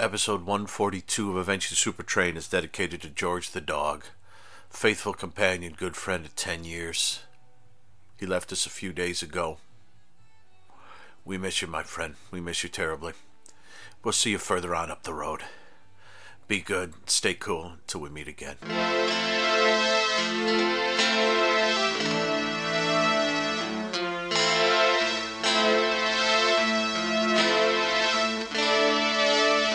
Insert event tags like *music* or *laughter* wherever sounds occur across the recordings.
Episode 142 of Avenging Super Train is dedicated to George the dog, faithful companion, good friend of 10 years. He left us a few days ago. We miss you, my friend. We miss you terribly. We'll see you further on up the road. Be good, stay cool until we meet again.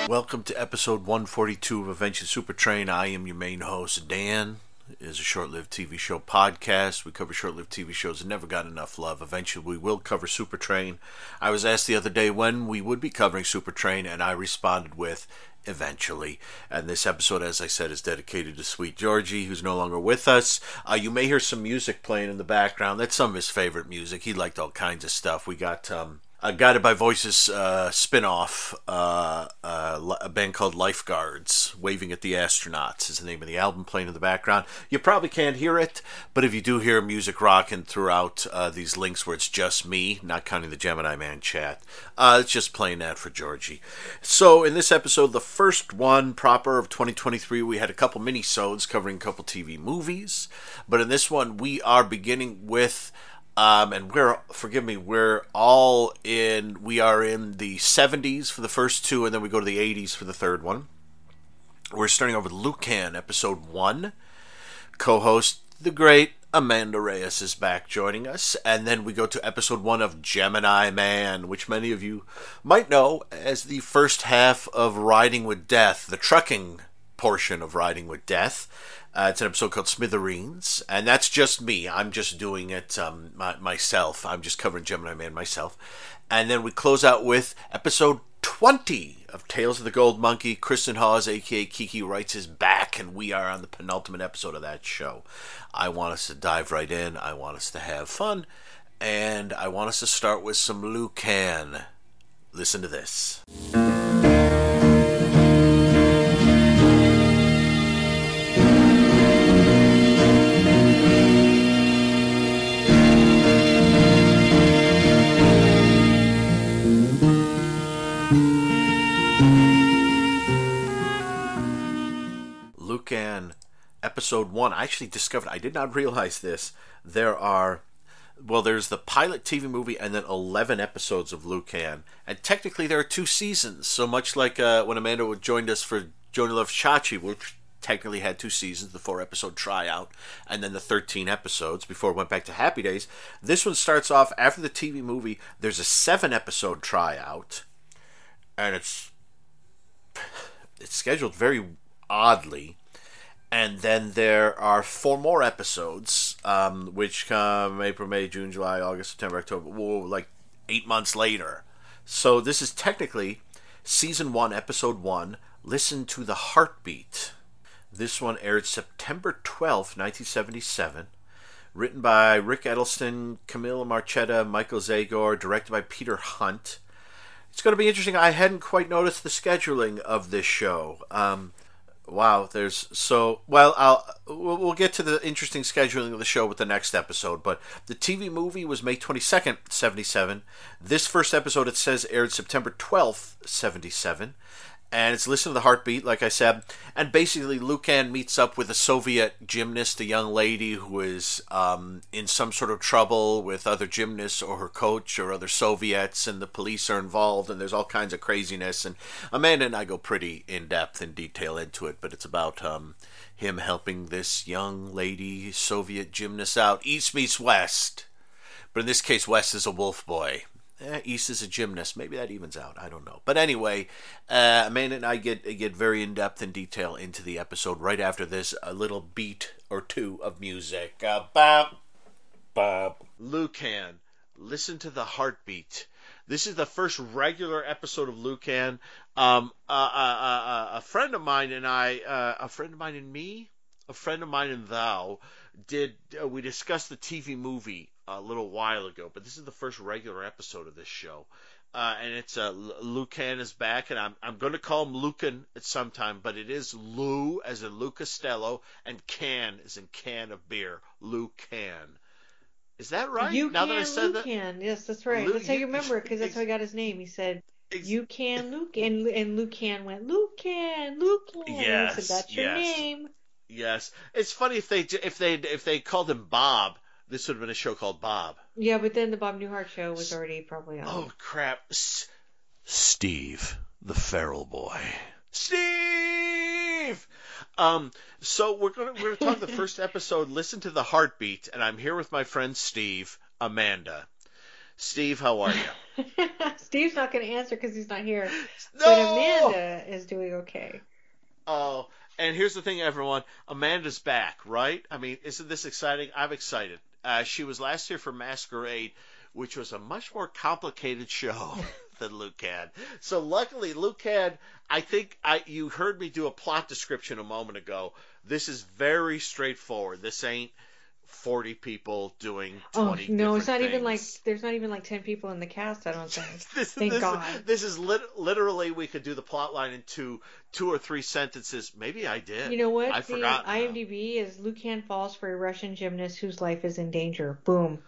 Welcome to episode 142 of Avenging Super Train. I am your main host, Dan. It is a short-lived TV show podcast. We cover short-lived TV shows that never got enough love. Eventually, we will cover Super Train. I was asked the other day when we would be covering Super Train, and I responded with eventually. And this episode, as I said, is dedicated to Sweet Georgie, who's no longer with us. Uh, you may hear some music playing in the background. That's some of his favorite music. He liked all kinds of stuff. We got um, a Guided by Voices uh, spin-off, uh, uh, a band called Lifeguards, Waving at the Astronauts is the name of the album playing in the background. You probably can't hear it, but if you do hear music rocking throughout uh, these links where it's just me, not counting the Gemini Man chat, uh, it's just playing that for Georgie. So in this episode, the first one proper of 2023, we had a couple mini-sodes covering a couple TV movies, but in this one, we are beginning with um, and we're forgive me, we're all in. We are in the 70s for the first two, and then we go to the 80s for the third one. We're starting over with Lucan, episode one. Co-host the great Amanda Reyes is back joining us, and then we go to episode one of Gemini Man, which many of you might know as the first half of Riding with Death, the trucking portion of Riding with Death. Uh, it's an episode called Smithereens, and that's just me. I'm just doing it um, my, myself. I'm just covering Gemini Man myself. And then we close out with episode 20 of Tales of the Gold Monkey. Kristen Hawes, aka Kiki, writes his back, and we are on the penultimate episode of that show. I want us to dive right in. I want us to have fun, and I want us to start with some Lucan. Listen to this. Episode one. I actually discovered, I did not *laughs* realize this. There are, well, there's the pilot TV movie and then 11 episodes of Lucan. And technically there are two seasons. So much like uh, when Amanda joined us for Joanie Loves Chachi, which technically had two seasons, the four episode tryout, and then the 13 episodes before it went back to Happy Days. This one starts off after the TV movie. There's a seven episode tryout, and it's *sighs* it's scheduled very oddly. And then there are four more episodes, um, which come April, May, June, July, August, September, October, whoa, like eight months later. So this is technically season one, episode one. Listen to the heartbeat. This one aired September 12th, 1977. Written by Rick Edelstein, Camilla Marchetta, Michael Zagor, directed by Peter Hunt. It's going to be interesting. I hadn't quite noticed the scheduling of this show. Um, Wow, there's so well. I'll we'll get to the interesting scheduling of the show with the next episode. But the TV movie was May twenty second, seventy seven. This first episode it says aired September twelfth, seventy seven, and it's Listen to the Heartbeat, like I said. And basically, Lucan meets up with a Soviet gymnast, a young lady who is um, in some sort of trouble with other gymnasts or her coach or other Soviets, and the police are involved, and there's all kinds of craziness. And Amanda and I go pretty in depth and detail into it, but it's about um, him helping this young lady Soviet gymnast out. East meets West. But in this case, West is a wolf boy eh, East is a gymnast. Maybe that evens out. I don't know. But anyway, uh, Amanda and I get get very in depth and detail into the episode right after this. A little beat or two of music. Uh, bop, bop. Lucan, listen to the heartbeat. This is the first regular episode of Lucan. Um, a friend of mine and I, uh, a friend of mine and me, a friend of mine and thou, did uh, we discussed the TV movie a little while ago, but this is the first regular episode of this show. Uh, and it's uh, Lucan is back, and I'm I'm going to call him Lucan at some time, but it is Lou as in Lou Costello, and can as in can of beer, Lucan. Is that right? You now can, that I said Lucan. that, Yes, that's right. Lu- that's how you you- remember it because that's how he got his name. He said, Ex- you can Luke and and Lucan went Lucan Lucan. Yes, said, that's your yes. name. Yes, it's funny if they if they if they called him Bob, this would have been a show called Bob. Yeah, but then the Bob Newhart show was already probably on. Oh crap! S- Steve, the feral boy. Steve. Um, so we're gonna we're gonna talk the first episode. Listen to the heartbeat, and I'm here with my friend Steve, Amanda. Steve, how are you? *laughs* Steve's not going to answer because he's not here. No! But Amanda is doing okay. Oh, and here's the thing, everyone. Amanda's back, right? I mean, isn't this exciting? I'm excited. Uh, she was last year for Masquerade, which was a much more complicated show *laughs* *laughs* than Lucan. So luckily, Lucan. I think I you heard me do a plot description a moment ago. This is very straightforward. This ain't 40 people doing 20 oh no it's not things. even like there's not even like 10 people in the cast i don't *laughs* think. This, thank this, god. this is lit- literally we could do the plot line in two two or three sentences. Maybe i did. You know what? I forgot imdb is lucan falls for a russian gymnast whose life is in danger. Boom.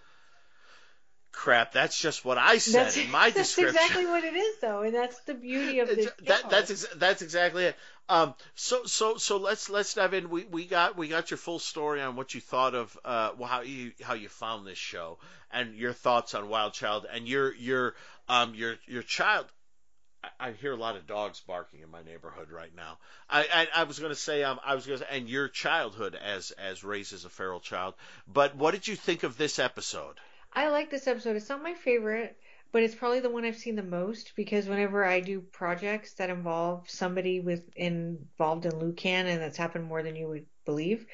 Crap that's just what i said that's, in my *laughs* that's description. exactly what it is though and that's the beauty of this that, that's ex- that's exactly it um, so so so let's let's dive in. We we got we got your full story on what you thought of uh, how you how you found this show and your thoughts on Wild Child and your your um your your child. I, I hear a lot of dogs barking in my neighborhood right now. I I, I was going to say um I was going to and your childhood as as raised as a feral child. But what did you think of this episode? I like this episode. It's not my favorite but it's probably the one I've seen the most because whenever I do projects that involve somebody with involved in Lucan, and that's happened more than you would believe,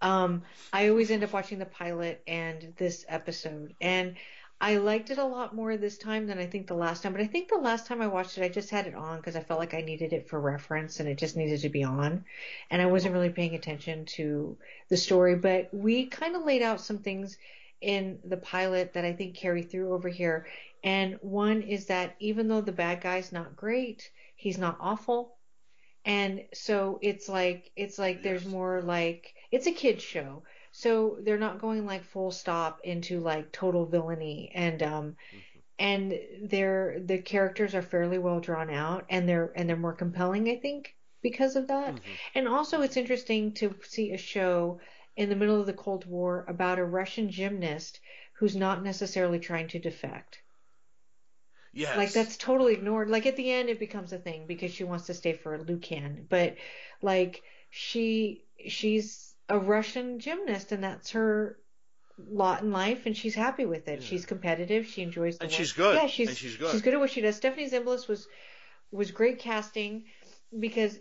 um, I always end up watching the pilot and this episode. And I liked it a lot more this time than I think the last time. But I think the last time I watched it, I just had it on because I felt like I needed it for reference and it just needed to be on. And I wasn't really paying attention to the story. But we kind of laid out some things in the pilot that I think carry through over here. And one is that even though the bad guy's not great, he's not awful. And so it's like it's like yes. there's more like it's a kids show. So they're not going like full stop into like total villainy and um mm-hmm. and they're the characters are fairly well drawn out and they're and they're more compelling I think because of that. Mm-hmm. And also it's interesting to see a show in the middle of the Cold War about a Russian gymnast who's not necessarily trying to defect. Yes. Like that's totally ignored. Like at the end it becomes a thing because she wants to stay for Lucan. But like she she's a Russian gymnast and that's her lot in life and she's happy with it. Yeah. She's competitive, she enjoys the And work. she's good. Yeah, she's, and she's good. She's good at what she does. Stephanie Zimbalist was was great casting because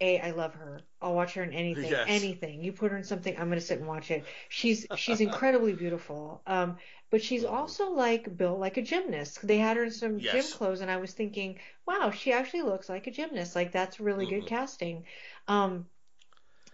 a I love her. I'll watch her in anything, yes. anything. You put her in something, I'm gonna sit and watch it. She's she's incredibly beautiful. Um, but she's Mm-hmm. also like built like a gymnast. They had her in some Yes. gym clothes, and I was thinking, wow, she actually looks like a gymnast. Like that's really good Mhm. casting. Um,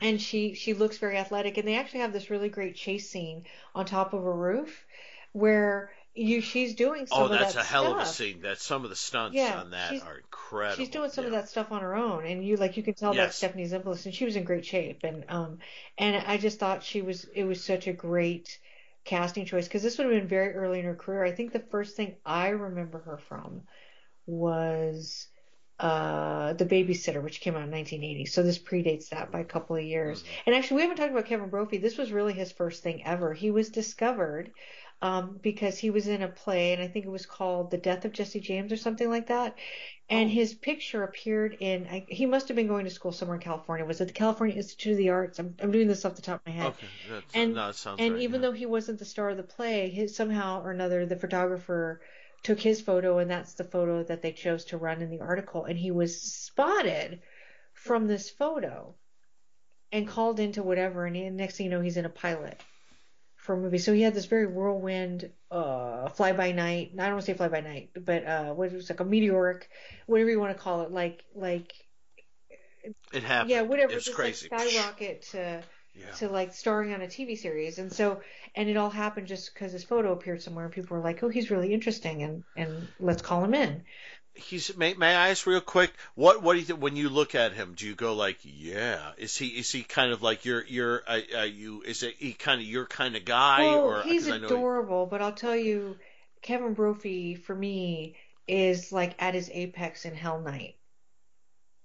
and she she looks very athletic, and they actually have this really great chase scene on top of a roof where you she's doing some oh, that's that a hell stuff. of a scene. That some of the stunts Yeah, on that are incredible. She's doing some of that stuff on her own, and you like you can tell Yes. that's Stephanie Zimbalist, and she was in great shape, and um, and I just thought she was it was such a great casting choice because this would have been very early in her career. I think the first thing I remember her from was uh the babysitter which came out in 1980 so this predates that by a couple of years Mhm. and actually we haven't talked about kevin brophy this was really his first thing ever he was discovered um, because he was in a play and i think it was called the death of jesse james or something like that and Oh. his picture appeared in I, he must have been going to school somewhere in california was it the california institute of the arts i'm, I'm doing this off the top of my head Okay, that's, And- no, sounds and right, even yeah. though he wasn't the star of the play, his, somehow or another, the photographer took his photo, and that's the photo that they chose to run in the article. And he was spotted from this photo and called into whatever. And next thing you know, he's in a pilot for a movie. So he had this very whirlwind, uh, fly by night. I don't want to say fly by night, but uh, what it was like a meteoric, whatever you want to call it, like like it happened. yeah, whatever. It was crazy. like skyrocket to Yeah. to like starring on a TV series, and so and it all happened just because his photo appeared somewhere, and people were like, "Oh, he's really interesting," and and let's call him in. He's may, may I ask real quick what what do you think when you look at him do you go like yeah is he is he kind of like your your uh, uh, you is it he kind of your kind of guy well, or he's 'cause I know he- adorable, but I'll tell you, Kevin Brophy for me is like at his apex in Hell Night.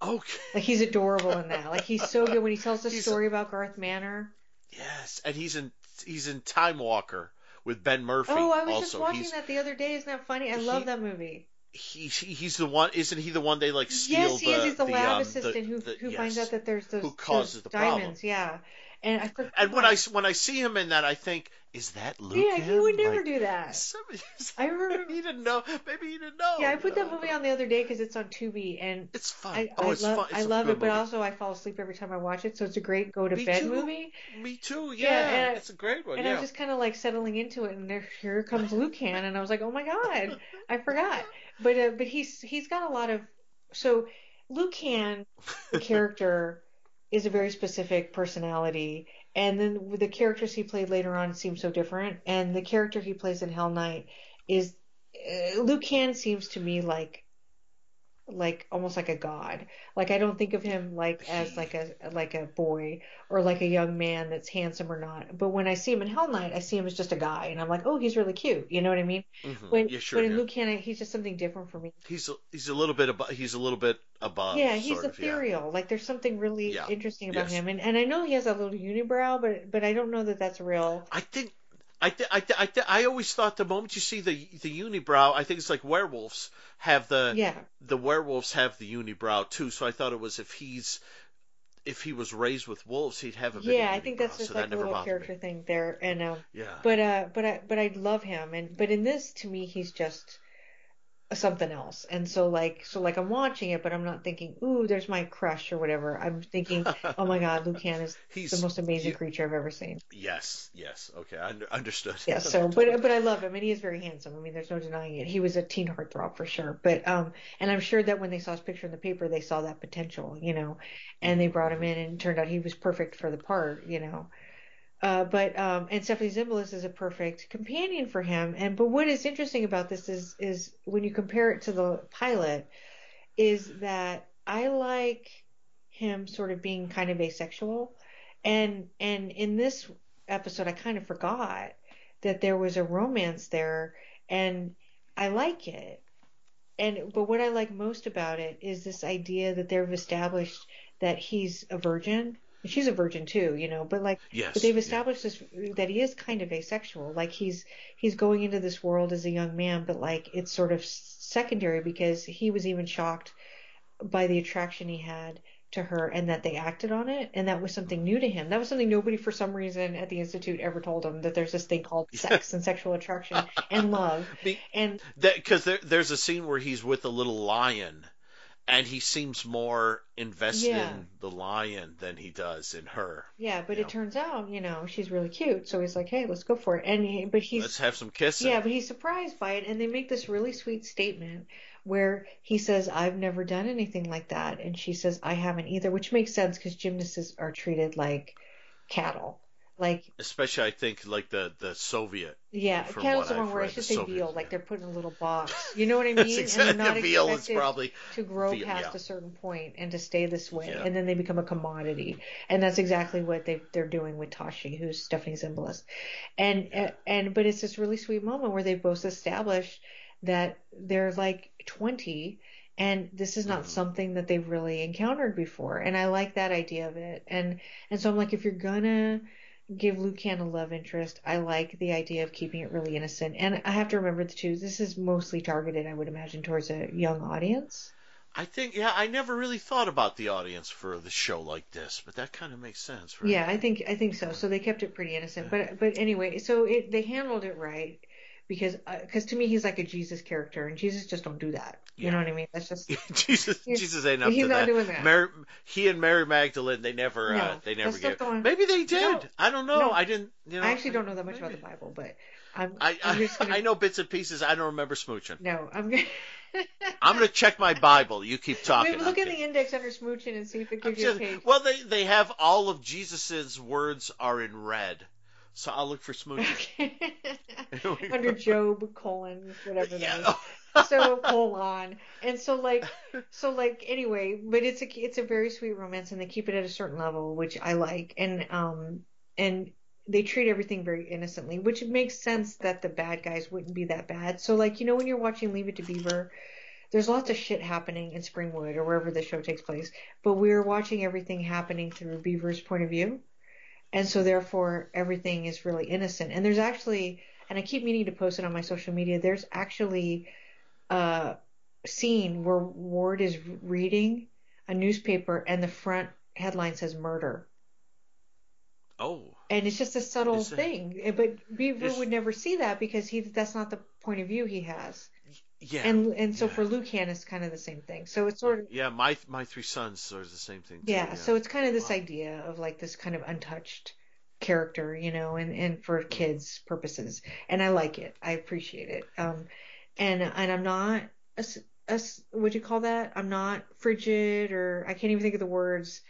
Okay. Like he's adorable in that. Like he's so good when he tells the He's- story about Garth Manor. Yes, and he's in he's in Time Walker with Ben Murphy. Oh, I was also. just watching he's, that the other day. Isn't that funny? I he- love that movie. He, he he's the one. Isn't he the one they like steal Yes, he the is. He's the, lab um, assistant who the- who yes. finds out that there's those, Who causes those the problem. diamonds. Yeah, and I. And when I when I see him in that, I think, is that Luke? yeah, he would never like, do that. Somebody, *laughs* I remember- he didn't know. Maybe he didn't know. Yeah, I put that movie on the other day because it's on Tubi, and It's fun. I, oh, I it's love fun. It's I love it, but also I fall asleep every time I watch it, so it's a great go to bed movie. Me too. Yeah, Yeah, and it's a great one. And yeah. I'm just kind of like settling into it, and there here comes Lucan, and I was like, oh my god, I forgot. *laughs* But uh, but he's he's got a lot of so Lucan, the *laughs* character, is a very specific personality, and then with the characters he played later on seem so different, and the character he plays in Hell Night is uh, Lucan seems to me like like almost like a god. Like I don't think of him like as like a like a boy or like a young man that's handsome or not. But when I see him in Hell Night, I see him as just a guy, and I'm like, oh, he's really cute. You know what I mean? Mhm. When yeah, sure. but in yeah. Lucan, he's just something different for me. he's a, he's a little bit above. He's a little bit above. yeah, he's of, yeah. ethereal. Like there's something really Yeah. interesting about Yes. him, and and I know he has a little unibrow, but but I don't know that that's real. I think. I, th- I, th- I, th- I always thought the moment you see the the unibrow, I think it's like werewolves have the Yeah, the werewolves have the unibrow too. So I thought it was if he's if he was raised with wolves, he'd have a yeah, I think that's just so like that a little character me. thing there, and um, Yeah, but uh, but I but I love him, and but in this to me he's just something else, and so like so like I'm watching it, but I'm not thinking, ooh, there's my crush or whatever. I'm thinking, *laughs* oh my God, Lucan is he's the most amazing yeah. creature I've ever seen. yes, yes, okay, I under, understood. Yeah, so *laughs* but but I love him and he is very handsome. I mean, there's no denying it. He was a teen heartthrob for sure. But um and I'm sure that when they saw his picture in the paper, they saw that potential, you know, and they brought him in and it turned out he was perfect for the part, you know. Uh, but um, and Stephanie Zimbalist is a perfect companion for him. And but what is interesting about this is is when you compare it to the pilot, is that I like him sort of being kind of asexual, and and in this episode I kind of forgot that there was a romance there, and I like it. And but what I like most about it is this idea that they've established that he's a virgin. She's a virgin too, you know, but like yes, but they've yeah. established this that he is kind of asexual. Like he's he's going into this world as a young man, but like it's sort of secondary because he was even shocked by the attraction he had to her and that they acted on it and that was something new to him. That was something nobody for some reason at the institute ever told him that there's this thing called sex and sexual attraction and love. *laughs* Be- And because there, there's a scene where he's with a little lion, and he seems more invested Yeah. in the lion than he does in her. yeah, but it turns out, you know, she's really cute. So he's like, "Hey, let's go for it." And he, but he's Let's have some kissing. Yeah, but he's surprised by it, and they make this really sweet statement where he says, "I've never done anything like that," and she says, "I haven't either," which makes sense because gymnasts are treated like cattle. Like, Especially, I think, like the the Soviet. yeah, what the wrong word. I should say Soviets, veal. Like they're put in a little box. *laughs* You know what I mean? That's exactly. they're not veal is probably to grow veal, past yeah. a certain point and to stay this way, Yeah. and then they become a commodity, and that's exactly what they they're doing with Tashi, who's Stephanie Zimbalist, and Yeah. and but it's this really sweet moment where they both establish that they're like 20 and this is not Mhm. something that they've really encountered before and I like that idea of it and and so I'm like if you're gonna give Lucan a love interest. I like the idea of keeping it really innocent. And I have to remember the two this is mostly targeted I would imagine towards a young audience. I think, yeah, I never really thought about the audience for the show like this, but that kind of makes sense, right? Yeah, I think I think so. So they kept it pretty innocent, but but anyway, so it they handled it right because because to me he's like a Jesus character, and Jesus just don't do that. You Yeah. know what I mean? That's just *laughs* Jesus, Jesus ain't up he's to not that. doing that. Mary, he and Mary Magdalene, they never, uh, No, they never that's stuff gave. going- Maybe they did. No. I don't know. No. I didn't. You know, I actually don't know that much about the Bible, but I'm I, I'm just *laughs* gonna I know bits and pieces. I don't remember smooching. no I'm gonna *laughs* I'm gonna check my Bible. You keep talking. Maybe look in the index under smooching and see if it gives you a just- page. well, they they have all of Jesus's words are in red, so I'll look for. Okay. *laughs* under Job colon whatever that is. yeah. so hold on and so like so like anyway but it's a it's a very sweet romance and they keep it at a certain level which i like and um and they treat everything very innocently which makes sense that the bad guys wouldn't be that bad so like you know when you're watching leave it to beaver there's lots of shit happening in Springwood or wherever the show takes place, but we're watching everything happening through Beaver's point of view. And so therefore everything is really innocent. And there's actually, and I keep meaning to post it on my social media, there's actually a scene where Ward is reading a newspaper and the front headline says murder. Oh. And it's just a subtle thing. But Beaver would never see that because he that's not the point of view he has. Yeah. And and so yeah. for Lucan it's kind of the same thing. So it's sort of yeah, my my three sons sort of the same thing. Too, yeah, so it's kind of this Wow. idea of like this kind of untouched character, you know, and and for kids purposes. And I like it. I appreciate it. Um and and I'm not a, s- a do you call that? I'm not frigid or I can't even think of the words.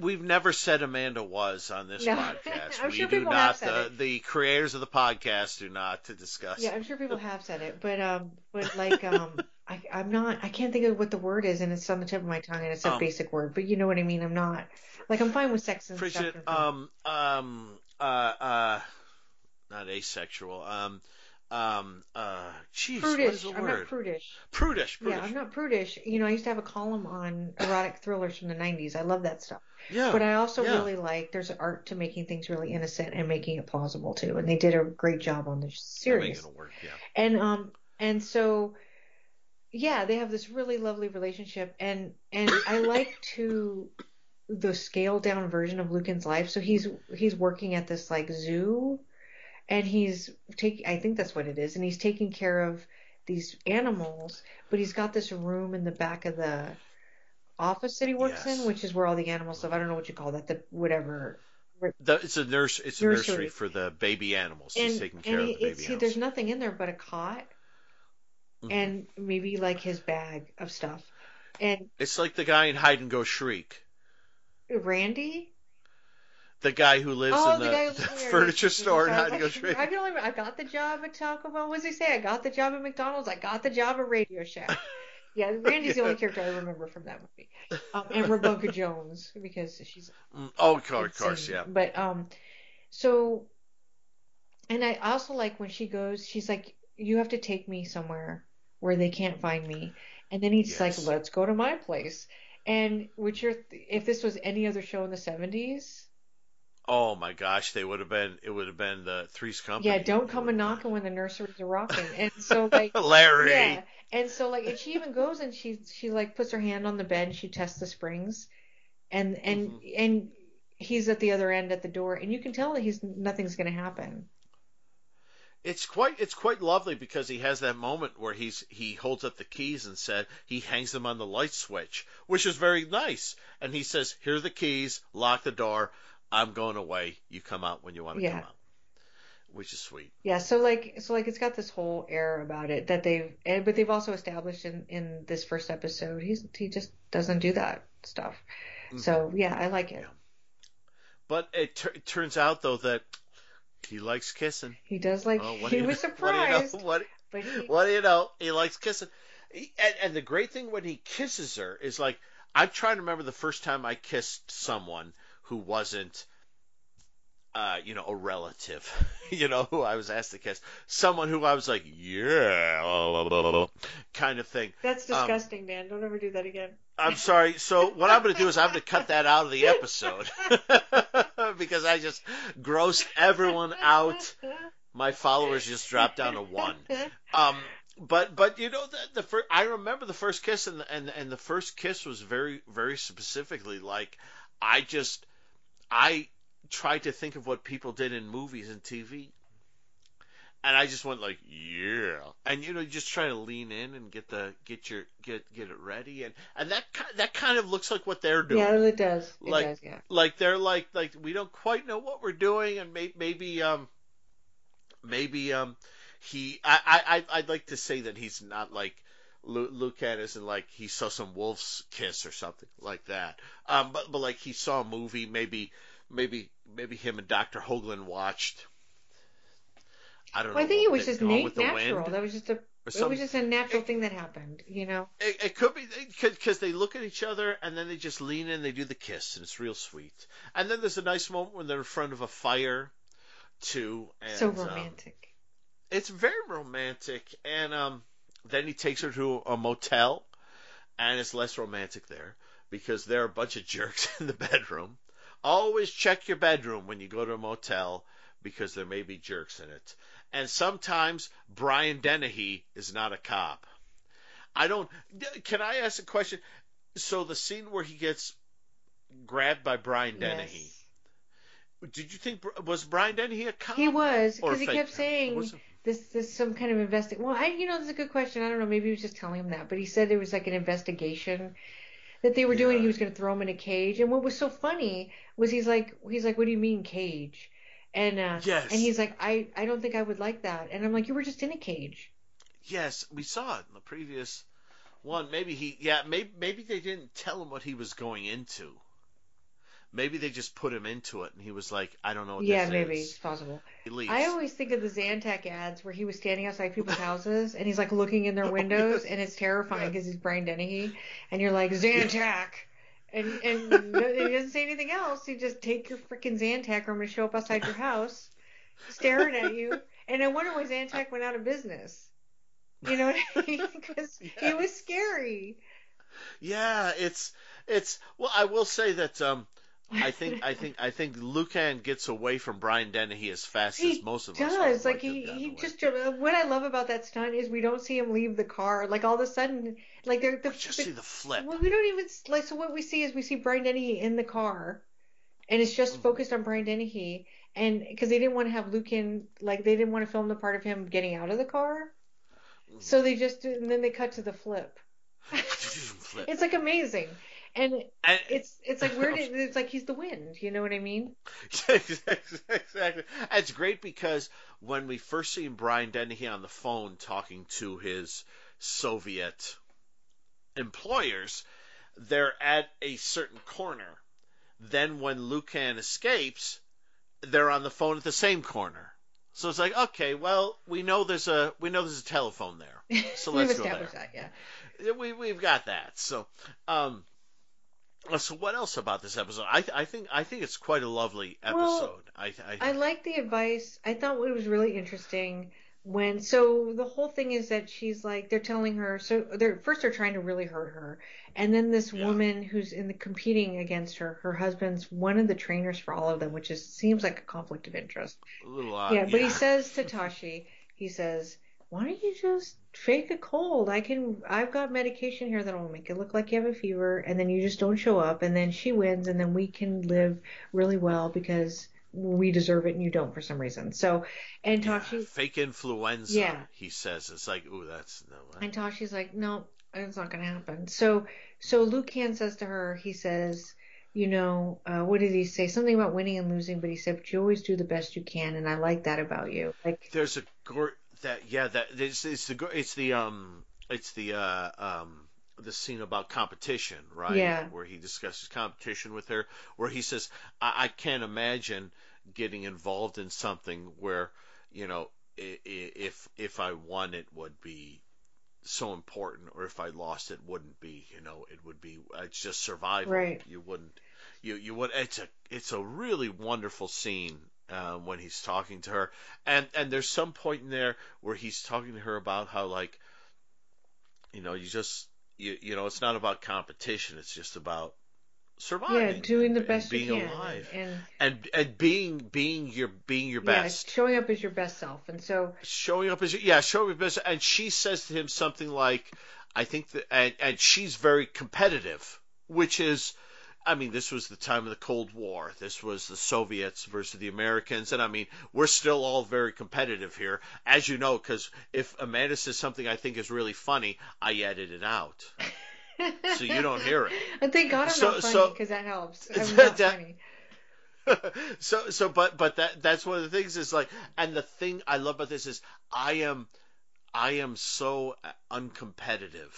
We've never said Amanda was on this No. podcast. *laughs* I'm we sure do people have not. said The, it. the creators of the podcast do not to discuss. Yeah, I'm sure people have said it, but um, but like um, *laughs* I I'm not. I can't think of what the word is, and it's on the tip of my tongue, and it's a Um, basic word, but you know what I mean. I'm not like I'm fine with sex and Frigid, stuff. um, um, uh, uh, not asexual. Um, um, uh, is prudish. I'm not prudish. prudish, prudish. Yeah, I'm not prudish. You know, I used to have a column on erotic thrillers from the 90s. I love that stuff. Yeah, But I also yeah. really like there's an art to making things really innocent and making it plausible too. And they did a great job on the series. work. Yeah. And um and so yeah, they have this really lovely relationship and and I like to the scaled down version of Lucan's life. So he's he's working at this like zoo and he's taking I think that's what it is and he's taking care of these animals, but he's got this room in the back of the office that he works Yes. in, which is where all the animals live. I don't know what you call that, the whatever The, it's a nurse. It's a Nursery. nursery for the baby animals. He's taking care and of he, the baby he, animals. there's nothing in there but a cot Mhm. and maybe like his bag of stuff. And It's like the guy in Hide and Go Shriek. Randy, The guy who lives oh, in the, the, *laughs* the lives in the furniture store in I was Go Shriek. I can only I got the job at Taco Bell. What does he say? I got the job at McDonald's. I got the job at Radio Shack. *laughs* Yeah, Randy's the only character I remember from that movie. Um, and Rebecca *laughs* Jones because she's Mm, Oh, of course, of course, yeah. But um, so, and I also like when she goes, she's like, "You have to take me somewhere where they can't find me," and then he's Yes. like, "Let's go to my place." And which are, if this was any other show in the '70s, Oh my gosh, they would have been. It would have been the Three's Company. yeah, don't come a knocking when the nurseries are rocking. And so like. *laughs* Larry. Yeah, and so like, and she even goes and she she like puts her hand on the bed and she tests the springs, and and Mm-hmm. and he's at the other end at the door, and you can tell that he's nothing's gonna happen. It's quite it's quite lovely because he has that moment where he's he holds up the keys and said he hangs them on the light switch, which is very nice. And he says, "Here are the keys. Lock the door. I'm going away. You come out when you want to Yeah. come out." Which is sweet. Yeah, so like so like it's got this whole air about it that they've and, but they've also established in in this first episode he's he just doesn't do that stuff. Mm-hmm. So yeah, I like it. Yeah. But it, it turns out though that he likes kissing. He does like Oh, what he was know- *laughs* surprised, What do you know? What, he, what do you know? He likes kissing. He- And, and the great thing when he kisses her is like I'm trying to remember the first time I kissed someone who wasn't, uh, you know, a relative, *laughs* you know, who I was asked to kiss. Someone who I was like, yeah, kind of thing. that's um, disgusting, Dan. Don't ever do that again. I'm sorry. So what I'm going to do is I'm going to cut that out of the episode *laughs* because I just grossed everyone out. My followers just dropped down to one. Um, but but you know the, the first, I remember the first kiss and the, and and the first kiss was very very specifically like I just I tried to think of what people did in movies and TV. And I just went like, yeah, and you know, just try to lean in and get the get your get get it ready, and and that that kind of looks like what they're doing Yeah, it does. It Like- does. Yeah. like they're like like we don't quite know what we're doing and may, maybe um maybe um he I I- I'd like to say that he's not like Lu- Lucan isn't like he saw some wolf's kiss or something like that um but but like he saw a movie maybe maybe maybe him and Dr. Hoagland watched I don't Well, know I think it was just Gone nat- with the natural. That was just a it was just a natural thing that happened, you know. it, it could be because they look at each other and then they just lean in, and they do the kiss, and it's real sweet. And then there's a nice moment when they're in front of a fire, too. And, so um, romantic. it's very romantic, and um, Then he takes her to a motel, and it's less romantic there because there are a bunch of *laughs* jerks in the bedroom. Always check your bedroom when you go to a motel because there may be jerks in it. And sometimes Brian Dennehy is not a cop. I don't. Can I ask a question? So the scene where he gets grabbed by Brian Dennehy. Yes. Did you think was Brian Dennehy a cop? He was because he kept saying this this some kind of investi Well, I you know that's a good question. I don't know. Maybe he was just telling him that, but he said there was like an investigation that they were doing. He was going to throw him in a cage. And what was so funny was he's like he's like, what do you mean cage? And uh, Yes. and he's like, I I don't think I would like that. And I'm like, you were just in a cage. Yes, we saw it in the previous one. Maybe he, yeah, maybe maybe they didn't tell him what he was going into. Maybe they just put him into it, and he was like, I don't know what yeah, maybe is. it's possible. I always think of the Zantac ads where he was standing outside people's *laughs* houses and he's like looking in their windows and it's terrifying because he's Brian Dennehy and you're like Zantac. And, and he doesn't say anything else. He just take your freaking Zantac or I'm going to show up outside your house staring at you. And I wonder why Zantac went out of business. You know what I mean? *laughs* Because he was scary. Yeah, it's it's well, I will say that um, I think I think I think Lucan gets away from Brian Dennehy as fast He as most of us would does. like Like to have he, he away. just what I love about that stunt is we don't see him leave the car. Like all of a sudden, like they're the, We just see the flip. Well, we don't even like. So what we see is we see Brian Dennehy in the car, and it's just Mhm. focused on Brian Dennehy, and because they didn't want to have Lucan, like they didn't want to film the part of him getting out of the car, so they just and then they cut to the flip. Flip. *laughs* It's like amazing, and And- it's it's like where *laughs* did it's like he's the wind. You know what I mean? *laughs* exactly. It's great because when we first see Brian Dennehy on the phone talking to his Soviet employers, they're at a certain corner. Then when Lucan escapes, they're on the phone at the same corner. So it's like, okay, well, we know there's a we know there's a telephone there. *laughs* So let's go there. that, yeah. We we've got that. So, um, so what else about this episode? I I think I think it's quite a lovely episode. Well, I I, I like the advice. I thought it was really interesting when so the whole thing is that she's like they're telling her so they're first they're trying to really hurt her and then this Yeah. woman who's in the competing against her her husband's one of the trainers for all of them which is seems like a conflict of interest a little odd. yeah but he says *laughs* to Tashi he says why don't you just fake a cold I can I've got medication here that'll make it look like you have a fever and then you just don't show up and then she wins and then we can live really well because we deserve it and you don't for some reason. So, and Yeah, Tashi, fake influenza. Yeah. he says it's like, ooh, that's no. what? and Tashi's like, no, it's not going to happen. So, so Lucan says to her, he says, you know, uh, what did he say? Something about winning and losing, but he said, but you always do the best you can, and I like that about you. Like, There's a gor- that yeah that it's, it's the it's the um it's the uh um the scene about competition right Yeah. where he discusses competition with her where he says I, I can't imagine getting involved in something where you know i- i- if if I won it would be so important or if I lost it wouldn't be you know it would be it's just survival Right. you wouldn't you you would it's a it's a really wonderful scene uh, when he's talking to her and and there's some point in there where he's talking to her about how like you know you just you you know it's not about competition it's just about surviving yeah, doing the and- best and being you can, alive and, and and being being your being your yeah, best showing up as your best self. And so, showing up as yeah, showing up as and she says to him something like, I think that and and she's very competitive, which is. I mean, this was the time of the Cold War. This was the Soviets versus the Americans, and I mean, we're still all very competitive here, as you know. Because if Amanda says something I think is really funny, I edit it out, *laughs* so you don't hear it. And thank God I'm So- not funny so- because that helps. *laughs* I'm not That- funny. *laughs* so so but but that that's one of the things is like and the thing I love about this is I am I am so uncompetitive.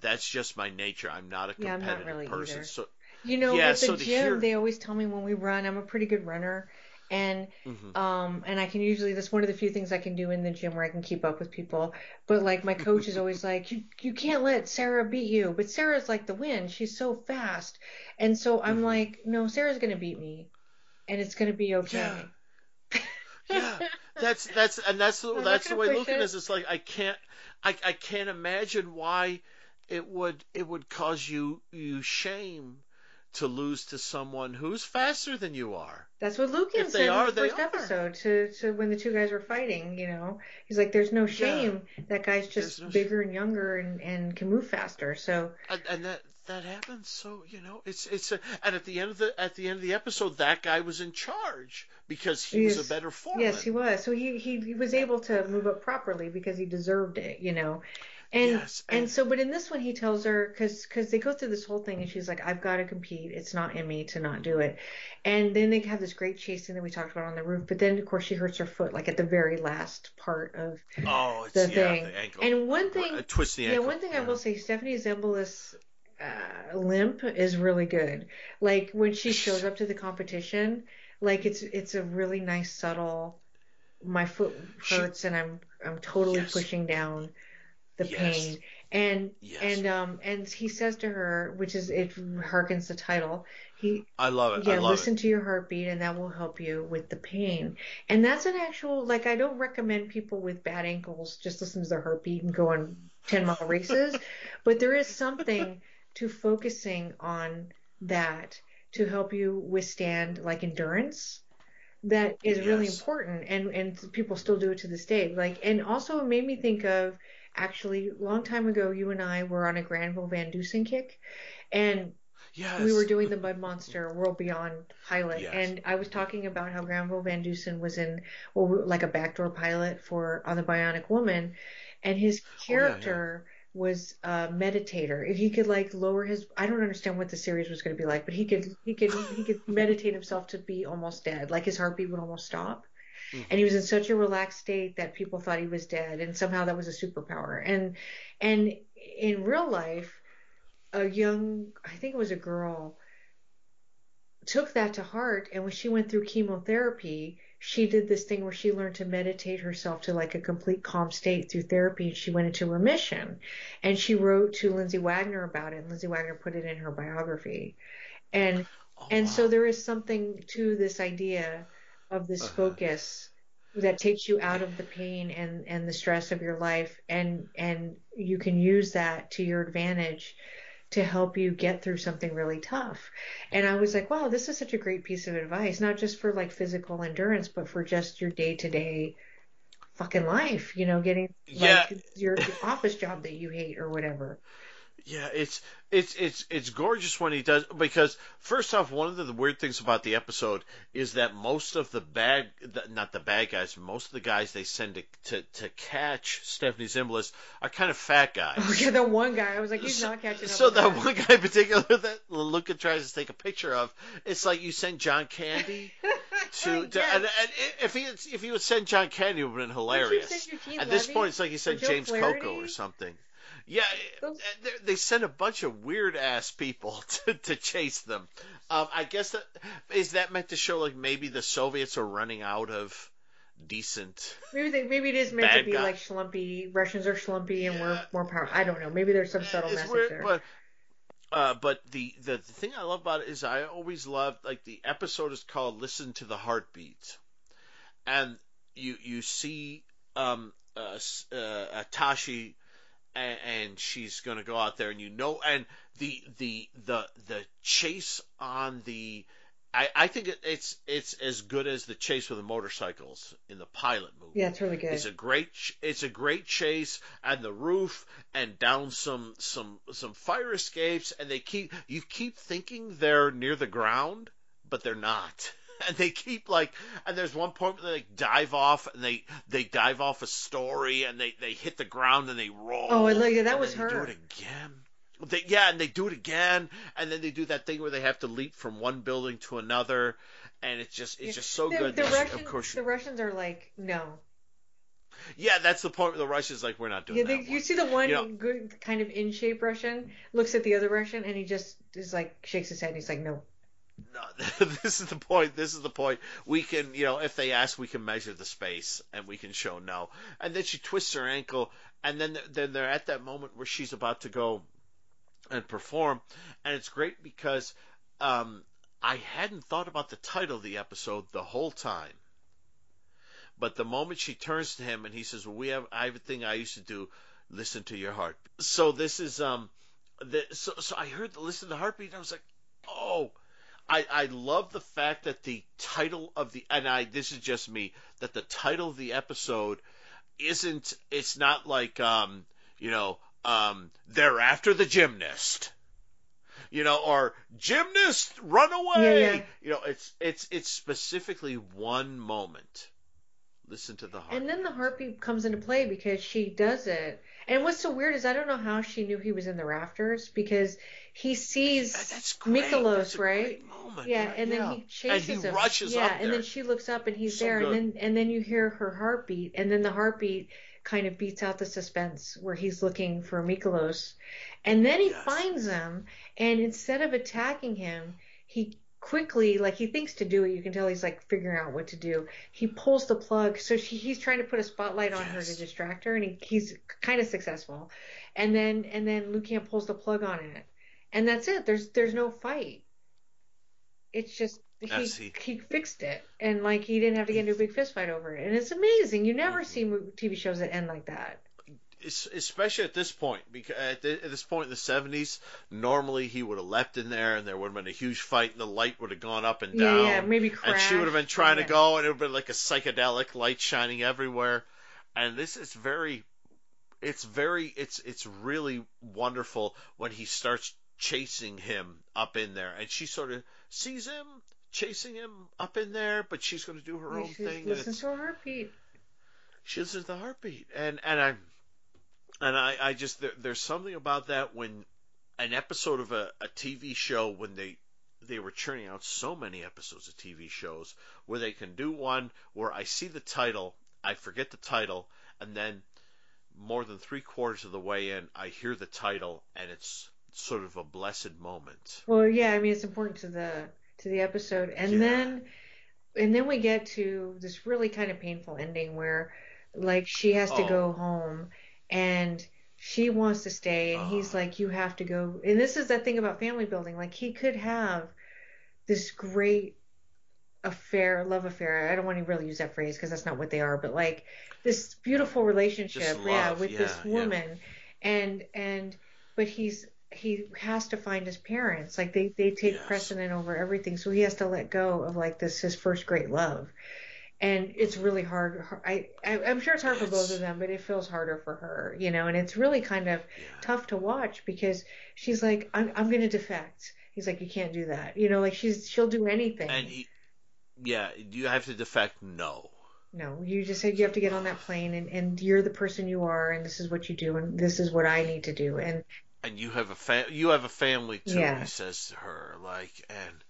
That's just my nature. I'm not a Yeah, I'm competitive not really person. either. So You know, Yeah, at the so gym, hear- they always tell me when we run, I'm a pretty good runner, and mhm. um, and I can usually that's one of the few things I can do in the gym where I can keep up with people. But like my coach is always like, you you can't let Sarah beat you, but Sarah's like the wind, she's so fast, and so I'm Mhm. like, no, Sarah's gonna beat me, and it's gonna be okay. Yeah. yeah, *laughs* that's that's and that's the I'm that's the way Lucan it. is. It's like I can't I I can't imagine why it would it would cause you you shame to lose to someone who's faster than you are. That's what If said in the first episode to, to when the two guys were fighting, you know. He's like, There's no shame. That guy's just no sh- bigger and younger and, and can move faster. So And, and that that happens. So you know, it's it's a, and at the end of the at the end of the episode, that guy was in charge because he was Yes. a better foreman. Yes, he was. So he, he, he was able to move up properly because he deserved it, you know. And Yes, and, and- so, but in this one, he tells her because because they go through this whole thing, and she's like, "I've got to compete. It's not in me to not do it." And then they have this great chase scene that we talked about on the roof. But then, of course, she hurts her foot like at the very last part of Oh, it's the yeah, thing. the ankle. And one thing, Uh, twist the yeah, one thing I will say, Stephanie Zimbalist's uh, limp is really good. Like when she shows up to the competition, like it's it's a really nice subtle. My foot She- hurts and I'm I'm totally Yes. pushing down the Yes. pain. And Yes. and um and he says to her, which is it harkens the title. He I love it. Yeah, love listen it. to your heartbeat and that will help you with the pain. And that's an actual like I don't recommend people with bad ankles just listen to their heartbeat and go on 10 mile *laughs* races, but there is something to focusing on that to help you withstand like endurance that is really important and and people still do it to this day. Like and also it made me think of actually a long time ago you and I were on a Granville Van Dusen kick and Yes. we were doing the Mud Monster World Beyond pilot, Yes. and I was talking about how Granville Van Dusen was in, well, like a backdoor pilot for on the Bionic Woman, and his Oh, yeah, character was a meditator. If he could like lower his, I don't understand what the series was going to be like, but he could he could he could *laughs* meditate himself to be almost dead, like his heartbeat would almost stop. Mhm. And he was in such a relaxed state that people thought he was dead, and somehow that was a superpower. And and in real life, a young, I think it was a girl, took that to heart. And when she went through chemotherapy, she did this thing where she learned to meditate herself to like a complete calm state through therapy. And she went into remission. And she wrote to Lindsay Wagner about it. And Lindsay Wagner put it in her biography. And Oh, and wow. so there is something to this idea of this Uh-huh. focus that takes you out of the pain and, and the stress of your life and and you can use that to your advantage to help you get through something really tough. And I was like, wow, this is such a great piece of advice, not just for like physical endurance, but for just your day to day fucking life, you know, getting Yeah. like your office job that you hate or whatever. Yeah, it's it's it's it's gorgeous when he does because first off, one of the, weird things about the episode is that most of the bad, the, not the bad guys, most of the guys they send to to, to catch Stephanie Zimbalist are kind of fat guys. Oh *laughs* yeah, the one guy, I was like, he's So- not catching. So that one guy in particular that Luca tries to take a picture of, it's like you send John Candy *laughs* to, to Yes. and, and if he if he would send John Candy, it would have been hilarious. At this point, it's like he sent James Flaherty? Coco or something. Yeah, they- they send a bunch of weird ass people *laughs* to, to chase them. Um, I guess that is that meant to show like maybe the Soviets are running out of decent. Maybe they, maybe it is meant to be guy. like schlumpy. Russians are schlumpy and we're more powerful. I don't know. Maybe there's some subtle it's message weird, there. but uh, but the, the the thing I love about it is I always loved like the episode is called "Listen to the Heartbeat," and you you see um uh, uh, uh, Tashi and, and she's going to go out there and you know and the the the the chase on the I, I think it, it's it's as good as the chase with the motorcycles in the pilot movie. yeah, it's really good. It's a great it's a great chase and the roof and down some some some fire escapes and they keep you keep thinking they're near the ground but they're not. *laughs* And they keep like and there's one point where they like dive off and they they dive off a story and they they hit the ground and they roll. Oh, I like that. That and was her. Do it again. They, yeah, and they do it again, and then they do that thing where they have to leap from one building to another, and it's just it's just so the, good. The Russians, of course, the Russians are like, no. yeah, that's the point where the Russians like we're not doing Yeah, that. they, you see the one You know- good kind of in shape Russian looks at the other Russian and he just is like shakes his head and he's like, no. No, *laughs* this is the point. This is the point. We can, you know, if they ask, we can measure the space and we can show no. And then she twists her ankle, and then then they're at that moment where she's about to go and perform, and it's great because um, I hadn't thought about the title of the episode the whole time. But the moment she turns to him and he says, "Well, we have I have a thing I used to do, listen to your heart." So this is um, the, so so I heard the listen to the heartbeat and I was like, oh. I, I love the fact that the title of the and I this is just me that the title of the episode isn't it's not like um you know um they're after the gymnast you know or gymnast run away Yeah, yeah. you know it's it's it's specifically one moment listen to the heart And then the heartbeat comes into play because she does it. And what's so weird is I don't know how she knew he was in the rafters because he sees That- that's great. Mikolos, That's right? moment. Yeah, right? and then he chases and he him. rushes yeah, and then she looks up and he's So there, good. and then and then you hear her heartbeat, and then the heartbeat kind of beats out the suspense where he's looking for Mikolos, and then he Yes. finds him, and instead of attacking him, he quickly like he thinks to do it you can tell he's like figuring out what to do. He pulls the plug so she, he's trying to put a spotlight on her to distract her and he, he's kind of successful. And then and then Lucan pulls the plug on it. And that's it. There's there's no fight. It's just he, he fixed it. And like he didn't have to get into a big fist fight over it. And it's amazing. You never Mhm. see tv shows that end like that especially at this point, because at, this point in the seventies, normally he would have leapt in there, and there would have been a huge fight, and the light would have gone up and down, yeah maybe and she would have been trying yeah. to go, and it would have been like a psychedelic light shining everywhere. And this is very, it's very, it's it's really wonderful when he starts chasing him up in there, and she sort of sees him chasing him up in there, but she's going to do her Yeah, own she thing. and listens to her heartbeat she listens to the heartbeat and and i and i i just there, there's something about that when an episode of a, a tv show when they they were churning out so many episodes of tv shows where they can do one where i see the title i forget the title and then more than three quarters of the way in i hear the title and it's sort of a blessed moment Well, yeah, I mean it's important to the to the episode, and Yeah. then and then we get to this really kind of painful ending where like she has to Oh. go home and she wants to stay and he's Oh. like you have to go and this is that thing about family building like he could have this great affair love affair i don't want to really use that phrase because that's not what they are but like this beautiful relationship Just yeah love, with this yeah, yeah. woman and and but he's he has to find his parents like they they take Yes. precedent over everything so he has to let go of like this his first great love and it's really hard i, I i'm sure it's hard for both of them but it feels harder for her you know and it's really kind of tough to watch because she's like i'm, I'm going to defect. He's like you can't do that. You know like she's she'll do anything. And he, yeah you have to defect? No. No you just said you have to get on that plane and, and you're the person you are and this is what you do and this is what i need to do and and you have a fa- you have a family too Yeah. he says to her like and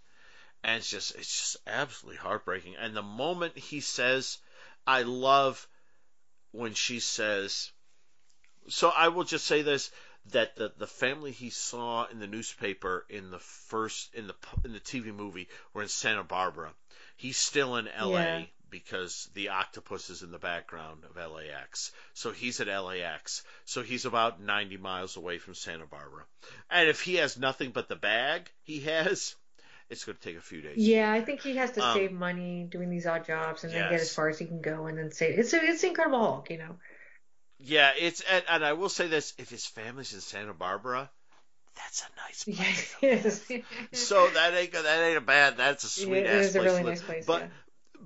and it's just it's just absolutely heartbreaking and the moment he says i love when she says so i will just say this that the the family he saw in the newspaper in the first in the in the TV movie were in Santa Barbara he's still in LA Yeah. because the octopus is in the background of LAX so he's at LAX so he's about 90 miles away from Santa Barbara. And if he has nothing but the bag he has, it's going to take a few days. yeah i think he has to Um, save money doing these odd jobs and then get as far as he can go and then say it's it's incredible hulk you know Yeah, it's and, and I will say this: if his family's in Santa Barbara, that's a nice *laughs* place. yes. So that ain't that ain't a bad. That's a sweet it ass is a place really nice place But yeah.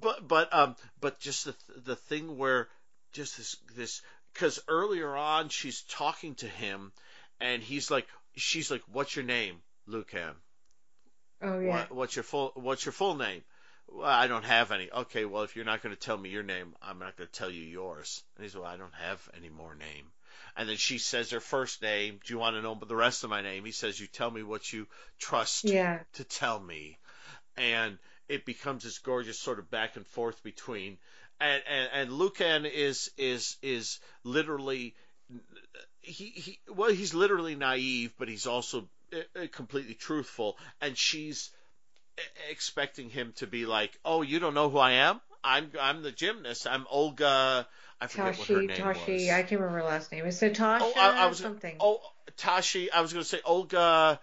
but but um but just the the thing where just this this because earlier on she's talking to him and he's like she's like what's your name Lucan oh yeah. What, what's your full what's your full name? Well, I don't have any. Okay well if you're not going to tell me your name I'm not going to tell you yours. And he's well I don't have any more name. And then she says her first name. Do you want to know the rest of my name? He says you tell me what you trust yeah. to tell me. And it becomes this gorgeous sort of back and forth between and and, and Lucan is is is literally he, he well he's literally naive but he's also completely truthful and she's expecting him to be like oh you don't know who I am I'm I'm the gymnast I'm Olga I forget what her Tashi, name Tashi, was I can't remember her last name. It's Tasha Oh, I- I was- something. Oh, Tashi. I was going to say Olga.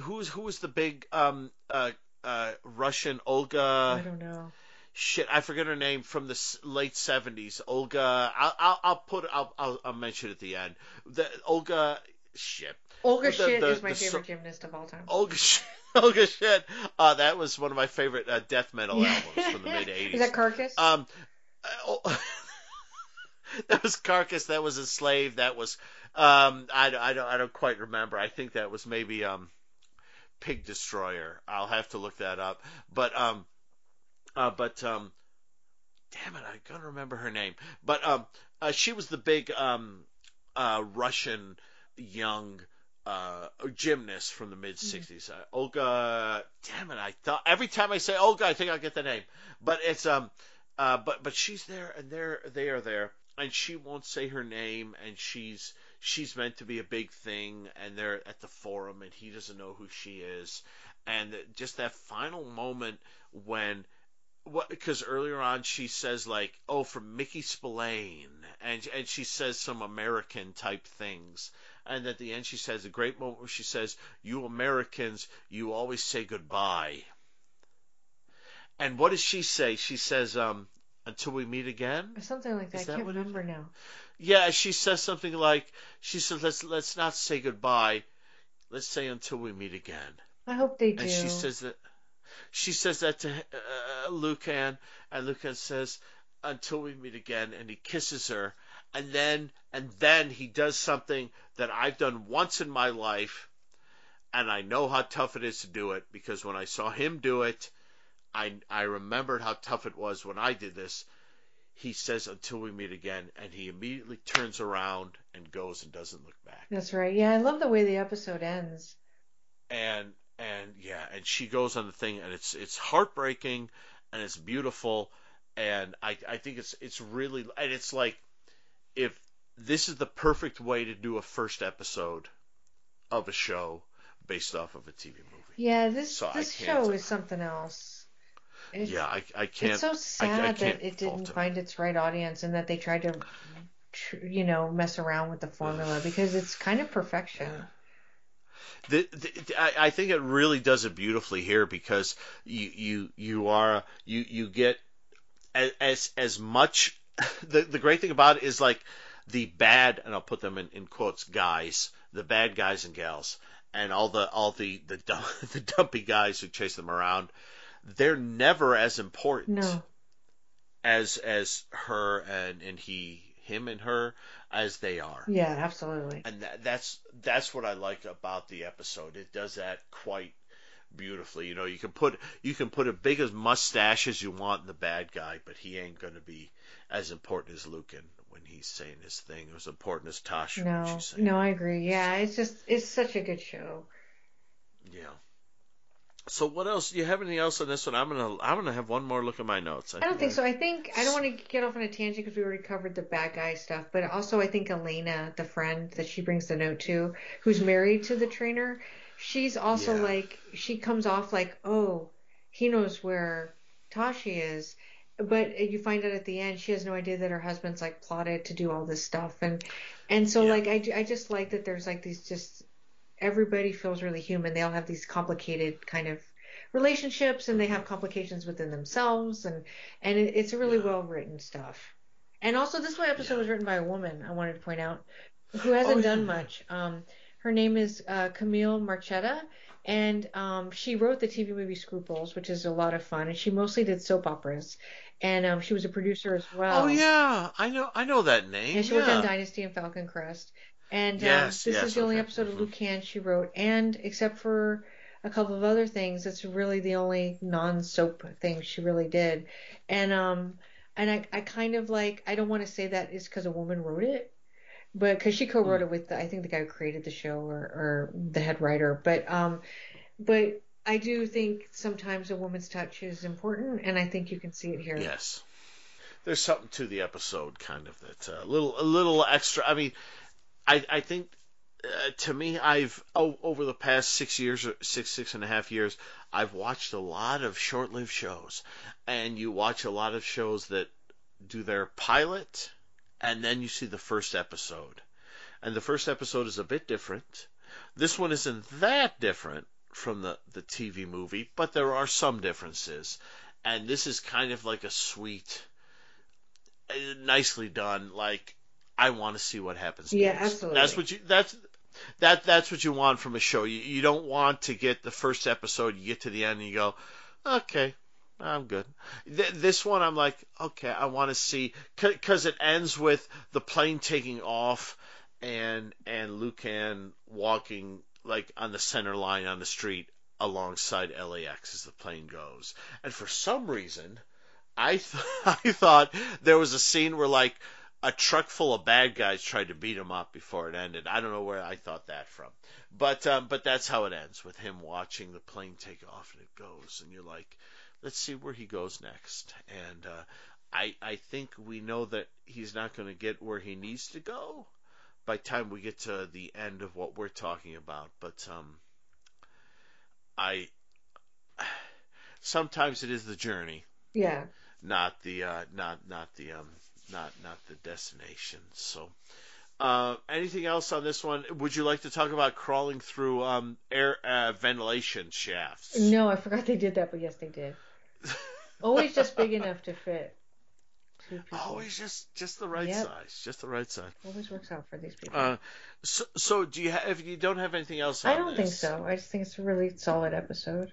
Who's who was the big um uh uh Russian Olga? I don't know. shit, I forget her name from the late seventies. Olga. I'll, I'll I'll put I'll, I'll I'll mention it at the end. The Olga. Shit. Olga The- Shit the- is my the favorite gymnast of all time. Olga. Shit. *laughs* Olga. Shit. Uh, that was one of my favorite uh, death metal albums from the mid *laughs* eighties. Is that Carcass? Um, oh, *laughs* that was Carcass. That was Enslaved. That was um, I, I don't I don't quite remember. I think that was maybe um, Pig Destroyer. I'll have to look that up. But um, uh, but um, damn it, I can't remember her name. But um, uh, she was the big um, uh, Russian young uh, gymnast from the mid '60s. Uh, Olga. Damn it, I thought every time I say Olga, I think I'll get the name. But it's um, uh, but but she's there and they're they are there, and she won't say her name, and she's she's meant to be a big thing, and they're at the forum, and he doesn't know who she is, and just that final moment when what because earlier on she says like oh from Mickey Spillane and and she says some American type things and at the end she says a great moment where she says you Americans you always say goodbye and what does she say? She says um until we meet again? Or something like that. Is I that can't remember now. yeah she says something like she says let's let's not say goodbye. Let's say until we meet again. I hope they do. and she says that she says that to uh, Lucan, and Lucan says, "Until we meet again," and he kisses her, and then and then he does something that I've done once in my life, and I know how tough it is to do it because when I saw him do it, I I remembered how tough it was when I did this. He says, "Until we meet again," and he immediately turns around and goes and doesn't look back. That's right. Yeah, I love the way the episode ends. and and yeah, and she goes on the thing, and it's it's heartbreaking, and it's beautiful, and I I think it's it's really and it's like if this is the perfect way to do a first episode of a show based off of a TV movie. Yeah, this So this show is something else. It's, yeah, I I can't. it's so sad can't that it didn't it. find its right audience and that they tried to, you know, mess around with the formula because it's kind of perfection. the, the, I, I think it really does it beautifully here because you you you are you you get as, as much the the great thing about it is like the bad and I'll put them in, in quotes guys the bad guys and gals and all the all the the *laughs* the dumpy guys who chase them around they're never as important No, as as her and and he him and her as they are yeah, absolutely. and that, that's that's what I like about the episode. It does that quite beautifully. You know, you can put you can put a big as mustache as you want in the bad guy, but he ain't going to be as important as Lucan when he's saying his thing, or as important as Tasha when No, she's saying. no, I agree. Yeah, it's just it's such a good show. Yeah. So what else? Do you have anything else on this one? I'm gonna I'm gonna have one more look at my notes. I don't think so. I think I don't want to get off on a tangent because we already covered the bad guy stuff, but also I think Elena, the friend that she brings the note to, who's married to the trainer, she's also Yeah. like she comes off like, oh, he knows where Tashi is, but you find out at the end she has no idea that her husband's like plotted to do all this stuff, and and so Yeah. like I I just like that there's like these just everybody feels really human. They all have these complicated kind of relationships and they have complications within themselves and and it, it's really Yeah. well written stuff. And also this one episode Yeah. was written by a woman, I wanted to point out, who hasn't Oh, done much. Um her name is uh, Camille Marchetta and um, she wrote the TV movie Scruples, which is a lot of fun, and she mostly did soap operas. And um, she was a producer as well. Oh yeah, I know I know that name. And she yeah. worked on Dynasty and Falcon Crest. And um, this yes, is the only episode of Mhm. Lucan she wrote. And except for a couple of other things, it's really the only non soap thing she really did. And um, and I, I kind of like I don't want to say that is because a woman wrote it, but because she co-wrote Hmm. it with the, I think the guy who created the show or, or the head writer. But um, but I do think sometimes a woman's touch is important, and I think you can see it here. Yes. There's something to the episode, kind of that uh, little a little extra. I mean, I I think uh, to me, I've oh, over the past six years or six six and a half years, I've watched a lot of short-lived shows, and you watch a lot of shows that do their pilot, and then you see the first episode, and the first episode is a bit different. This one isn't that different from the the TV movie, but there are some differences and this is kind of like a sweet, uh, nicely done. Like I want to see what happens. Next. Yeah, next. absolutely. That's what you. That's that. That's what you want from a show. You you don't want to get the first episode. You get to the end and you go, okay. I'm good. Th- this one, I'm like, okay, I want to see because it ends with the plane taking off and and Lucan walking like on the center line on the street alongside LAX as the plane goes. And for some reason, I th- *laughs* I thought there was a scene where like a truck full of bad guys tried to beat him up before it ended. I don't know where I thought that from, but um, but that's how it ends with him watching the plane take off and it goes, and you're like, let's see where he goes next. And uh, I I think we know that he's not going to get where he needs to go by the time we get to the end of what we're talking about. But um, I sometimes it is the journey, Yeah. not the uh, not not the um, not not the destination. So. Uh, anything else on this one? Would you like to talk about crawling through um, air uh, ventilation shafts? No, I forgot they did that, but yes, they did. *laughs* Always just big enough to fit two people. Always just just the right Yep. size, just the right size. Always works out for these people. Uh, so, so do you have? If you don't have anything else, on I don't think so. I just think it's a really solid episode.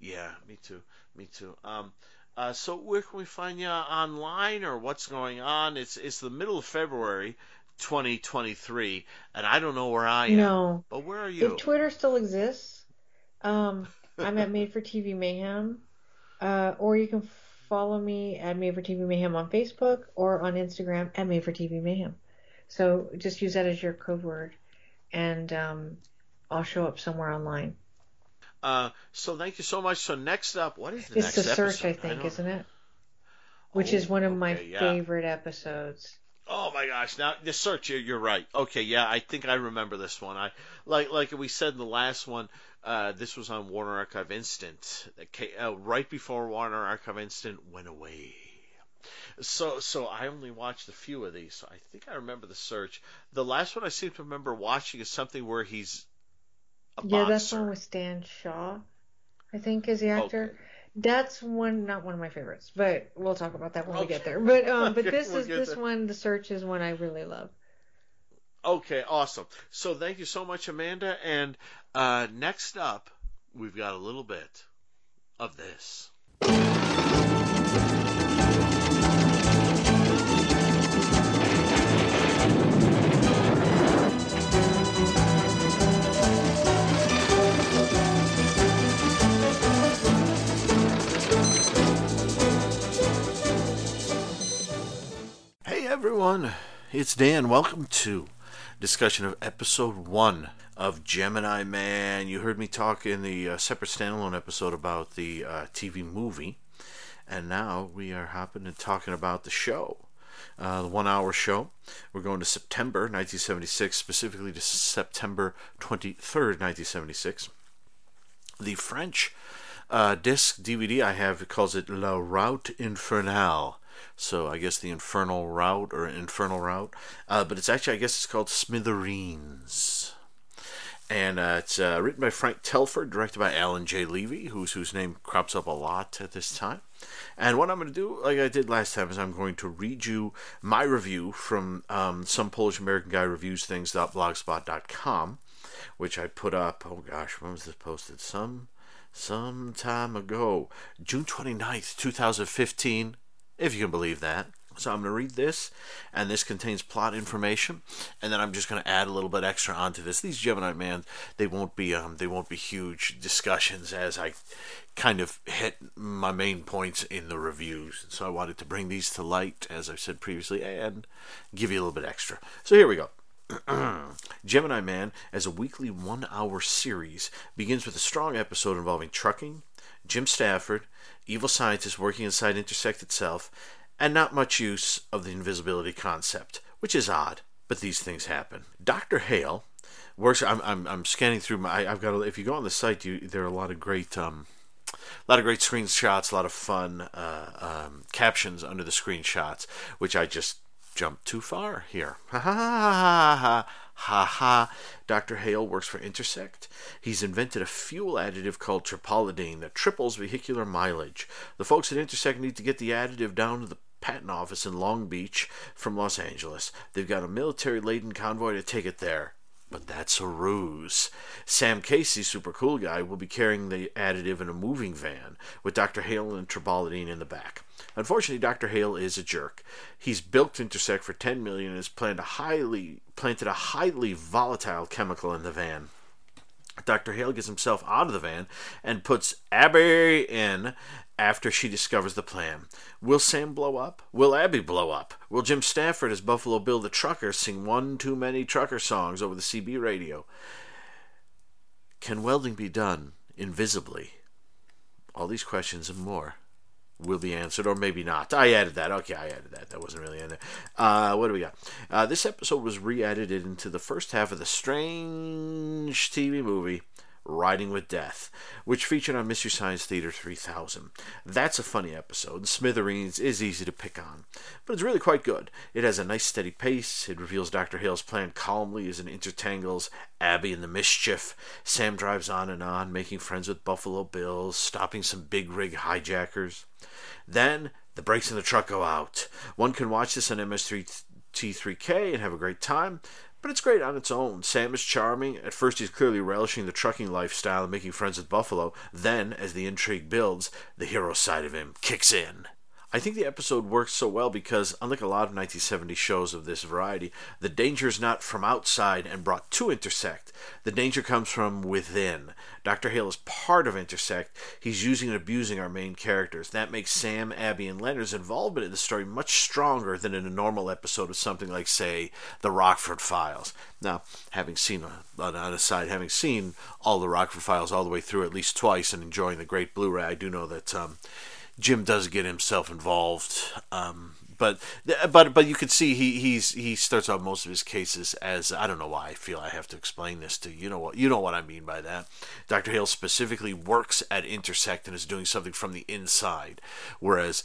Yeah, me too. Me too. Um, uh, so where can we find you online or what's going on? It's it's the middle of February, 2023, and I don't know where I am. No. But where are you? If Twitter still exists, um, I'm at Made for TV Mayhem, uh, or you can follow me at Made for TV Mayhem on Facebook or on Instagram at Made for TV Mayhem. So just use that as your code word, and um, I'll show up somewhere online. Uh, so thank you so much. So next up, what is the It's next the search, episode? I think, don't- isn't it? Which Oh, is one of my yeah. favorite episodes. Oh my gosh! Now the search, you're, you're right. Okay, yeah, I think I remember this one. I like like we said in the last one. Uh, this was on Warner Archive Instant, ca- uh, right before Warner Archive Instant went away. So so I only watched a few of these. So I think I remember the search. The last one I seem to remember watching is something where he's a Yeah, boxer. that's one with Stan Shaw, I think, is the actor. Okay. That's one, not one of my favorites, but we'll talk about that when we get there. But um, but Okay, this we'll is this there. one, the search is one I really love. Okay, awesome. So thank you so much, Amanda. And uh, next up, we've got a little bit of this. Hey everyone, it's Dan. Welcome to discussion of episode one of Gemini Man. You heard me talk in the uh, separate standalone episode about the uh, TV movie, and now we are hopping and talking about the show. Uh, the one hour show. We're going to September 1976, specifically to September 23rd, 1976. The French uh, disc DVD I have calls it La Route Infernale. So I guess the Infernal Route or Infernal Route, uh, but it's actually I guess it's called Smithereens. And uh, it's uh, written by Frank Telford, directed by Alan J. Levi, whose whose name crops up a lot at this time. And what I'm going to do, like I did last time, is I'm going to read you my review from um, some Polish American guy reviews things.blogspot.com, which I put up. Oh gosh, when was this posted? Some some time ago, June 29th, 2015, if you can believe that. So I'm going to read this, and this contains plot information, and then I'm just going to add a little bit extra onto this. These Gemini Man, they won't be um, they won't be huge discussions as I kind of hit my main points in the reviews. So I wanted to bring these to light, as I've said previously, and give you a little bit extra. So here we go. *clears throat* Gemini Man, as a weekly one hour series, begins with a strong episode involving trucking, Jim Stafford, evil scientists working inside Intersect itself, and not much use of the invisibility concept, which is odd, but these things happen. Dr. Hale works. I'm, I'm, I'm scanning through my. I've got. A, if you go on the site, you, there are a lot of great. Um, a lot of great screenshots, a lot of fun uh, um, captions under the screenshots, which I just jumped too far here. Ha ha. Dr. Hale works for Intersect. He's invented a fuel additive called tripolidine that triples vehicular mileage. The folks at Intersect need to get the additive down to the patent office in Long Beach from Los Angeles. They've got a military laden convoy to take it there. But that's a ruse. Sam Casey, super cool guy, will be carrying the additive in a moving van with Dr. Hale and Tripolidine in the back. Unfortunately, Dr. Hale is a jerk. He's bilked Intersect for 10 million and has planted a highly planted a highly volatile chemical in the van. Dr. Hale gets himself out of the van and puts Abby in after she discovers the plan. Will Sam blow up? Will Abby blow up? Will Jim Stafford as Buffalo Bill the Trucker sing one too many trucker songs over the CB radio? Can welding be done invisibly? All these questions and more will be answered, or maybe not. I added that. Okay, I added that. That wasn't really in there. Uh, what do we got? Uh, this episode was re edited into the first half of the strange TV movie Riding with Death, which featured on Mystery Science Theater 3000. That's a funny episode. Smithereens is easy to pick on, but it's really quite good. It has a nice steady pace. It reveals Dr. Hale's plan calmly as it intertangles Abby and the mischief. Sam drives on and on, making friends with Buffalo Bills, stopping some big rig hijackers. Then the brakes in the truck go out. One can watch this on MST3K and have a great time, but it's great on its own. Sam is charming. At first, he's clearly relishing the trucking lifestyle and making friends with Buffalo. Then, as the intrigue builds, the hero side of him kicks in. I think the episode works so well because, unlike a lot of 1970 shows of this variety, the danger is not from outside and brought to Intersect. The danger comes from within. Dr. Hale is part of Intersect. He's using and abusing our main characters. That makes Sam, Abby, and Leonard's involvement in the story much stronger than in a normal episode of something like, say, The Rockford Files. Now, having seen, on a side, having seen all the Rockford Files all the way through at least twice and enjoying the great Blu ray, I do know that. Um, Jim does get himself involved. Um, but but but you could see he he's he starts out most of his cases as I don't know why I feel I have to explain this to you. You know what you know what I mean by that. Dr. Hale specifically works at Intersect and is doing something from the inside, whereas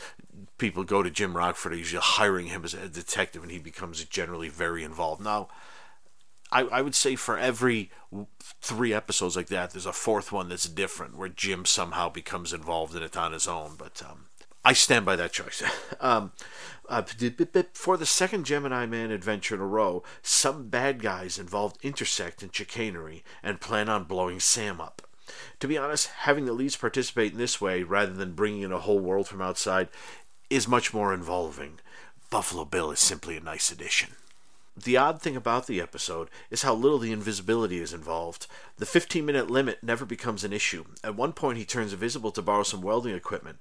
people go to Jim Rockford usually hiring him as a detective and he becomes generally very involved. Now I, I would say for every three episodes like that, there's a fourth one that's different where Jim somehow becomes involved in it on his own. But um, I stand by that choice. *laughs* um, uh, for the second Gemini Man adventure in a row, some bad guys involved intersect in chicanery and plan on blowing Sam up. To be honest, having the leads participate in this way rather than bringing in a whole world from outside is much more involving. Buffalo Bill is simply a nice addition. The odd thing about the episode is how little the invisibility is involved. The 15 minute limit never becomes an issue. At one point, he turns invisible to borrow some welding equipment.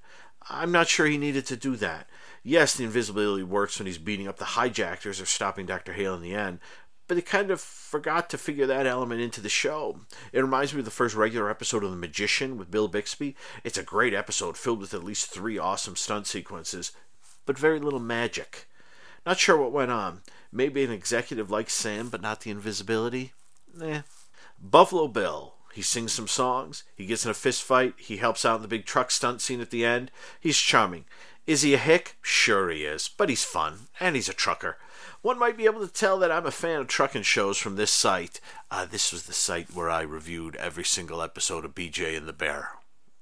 I'm not sure he needed to do that. Yes, the invisibility works when he's beating up the hijackers or stopping Dr. Hale in the end, but they kind of forgot to figure that element into the show. It reminds me of the first regular episode of The Magician with Bill Bixby. It's a great episode filled with at least three awesome stunt sequences, but very little magic. Not sure what went on. Maybe an executive like Sam, but not the invisibility? Eh. Buffalo Bill. He sings some songs. He gets in a fist fight. He helps out in the big truck stunt scene at the end. He's charming. Is he a hick? Sure he is, but he's fun, and he's a trucker. One might be able to tell that I'm a fan of trucking shows from this site. Uh, this was the site where I reviewed every single episode of BJ and the Bear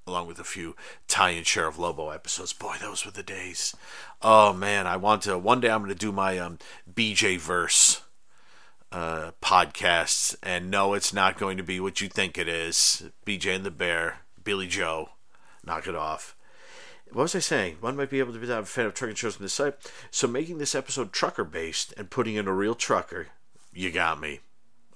along with a few tie-in Sheriff Lobo episodes. Boy, those were the days. Oh man, I want to. One day I'm going to do my um, BJ verse uh, podcasts, and no, it's not going to be what you think it is. BJ and the Bear, Billy Joe, knock it off. What was I saying? One might be able to be a fan of trucking shows on this site. So making this episode trucker based and putting in a real trucker, you got me.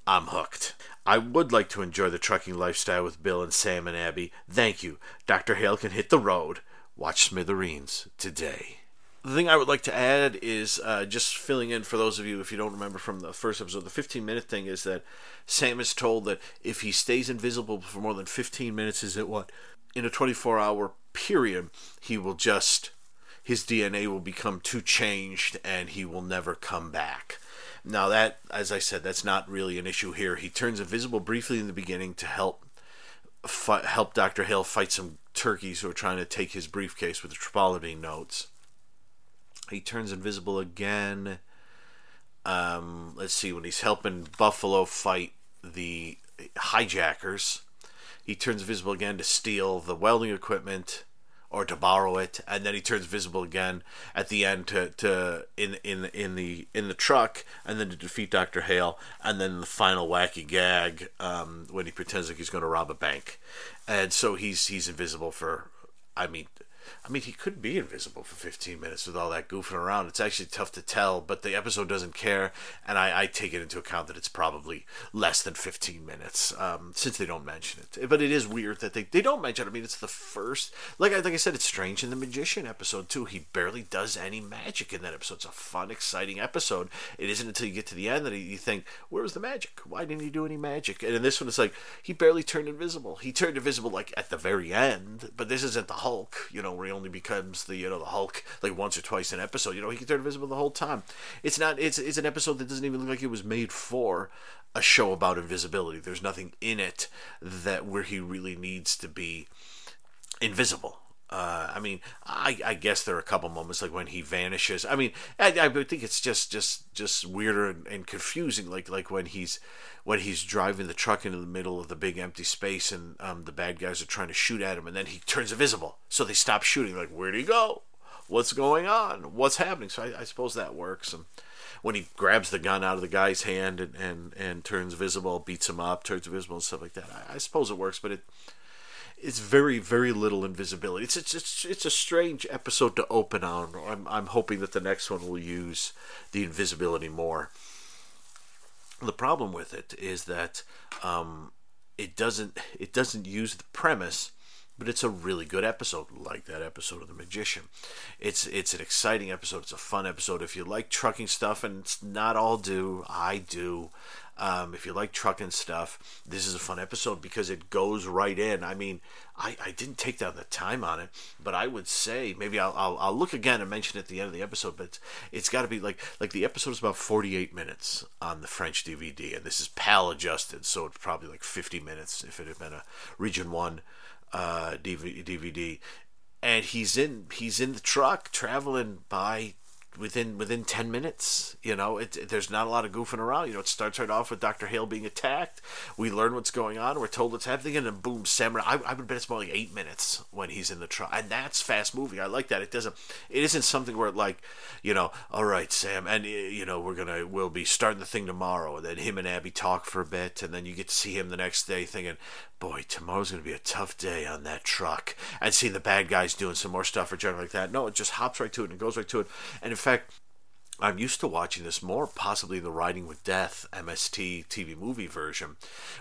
I'm hooked. I would like to enjoy the trucking lifestyle with Bill and Sam and Abby. Thank you. Dr. Hale can hit the road. Watch Smithereens today. The thing I would like to add is uh, just filling in for those of you, if you don't remember from the first episode, the 15 minute thing is that Sam is told that if he stays invisible for more than 15 minutes, is it what? In a 24 hour period, he will just, his DNA will become too changed and he will never come back. Now that, as I said, that's not really an issue here. He turns invisible briefly in the beginning to help fi- help Doctor Hale fight some turkeys who are trying to take his briefcase with the tripolidine notes. He turns invisible again Um, let's see, when he's helping Buffalo fight the hijackers, he turns invisible again to steal the welding equipment or to borrow it, and then he turns visible again at the end to, to in in in the in the truck, and then to defeat Doctor Hale, and then the final wacky gag um, when he pretends like he's going to rob a bank, and so he's he's invisible for, I mean, I mean, he could be invisible for 15 minutes with all that goofing around. It's actually tough to tell, but the episode doesn't care, and I, I take it into account that it's probably less than 15 minutes um, since they don't mention it. But it is weird that they, they don't mention it. I mean, it's the first, like I, like I said, it's strange in the Magician episode, too. He barely does any magic in that episode. It's a fun, exciting episode. It isn't until you get to the end that you think, where was the magic? Why didn't he do any magic? And in this one, it's like, he barely turned invisible. He turned invisible, like, at the very end, but this isn't the Hulk, you know, where he only becomes the you know the Hulk like once or twice an episode. You know he can turn invisible the whole time. It's not. It's it's an episode that doesn't even look like it was made for a show about invisibility. There's nothing in it that where he really needs to be invisible. Uh, I mean, I, I guess there are a couple moments like when he vanishes. I mean, I, I think it's just just just weirder and, and confusing. Like like when he's when he's driving the truck into the middle of the big empty space and um, the bad guys are trying to shoot at him and then he turns invisible so they stop shooting like where'd he go what's going on what's happening so I, I suppose that works and when he grabs the gun out of the guy's hand and, and, and turns visible beats him up turns visible and stuff like that I, I suppose it works but it it's very very little invisibility. It's, it's it's it's a strange episode to open on. I'm, I'm hoping that the next one will use the invisibility more. The problem with it is that um, it doesn't it doesn't use the premise but it's a really good episode. Like that episode of the magician. It's it's an exciting episode. It's a fun episode. If you like trucking stuff and it's not all do i do um, if you like trucking stuff, this is a fun episode because it goes right in. I mean, I, I didn't take down the time on it, but I would say maybe I'll, I'll, I'll look again and mention it at the end of the episode. But it's, it's got to be like like the episode is about 48 minutes on the French DVD, and this is PAL adjusted, so it's probably like 50 minutes if it had been a Region One uh, DVD. And he's in he's in the truck traveling by within within 10 minutes you know it, it, there's not a lot of goofing around. You know it starts right off with dr hale being attacked. We learn what's going on. We're told what's happening and then boom samurai I, I would bet it's more like eight minutes when he's in the truck and that's fast moving. I like that. It doesn't it isn't something where like you know all right sam and you know we're gonna we'll be starting the thing tomorrow. And then him and abby talk for a bit and then you get to see him the next day thinking boy tomorrow's gonna be a tough day on that truck and see the bad guys doing some more stuff or general like that. No it just hops right to it and goes right to it. And in fact, I'm used to watching this more, possibly the Riding with Death MST TV movie version,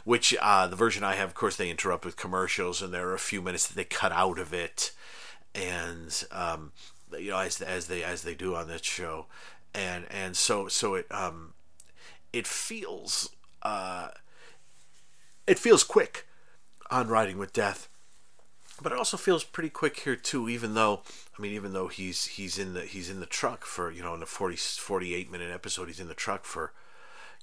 which uh, the version I have, of course, they interrupt with commercials, and there are a few minutes that they cut out of it, and um, you know, as as they as they do on that show, and and so so it um, it feels uh, it feels quick on Riding with Death. But it also feels pretty quick here too even though i mean even though he's he's in the he's in the truck for you know in the 40 48 minute episode he's in the truck for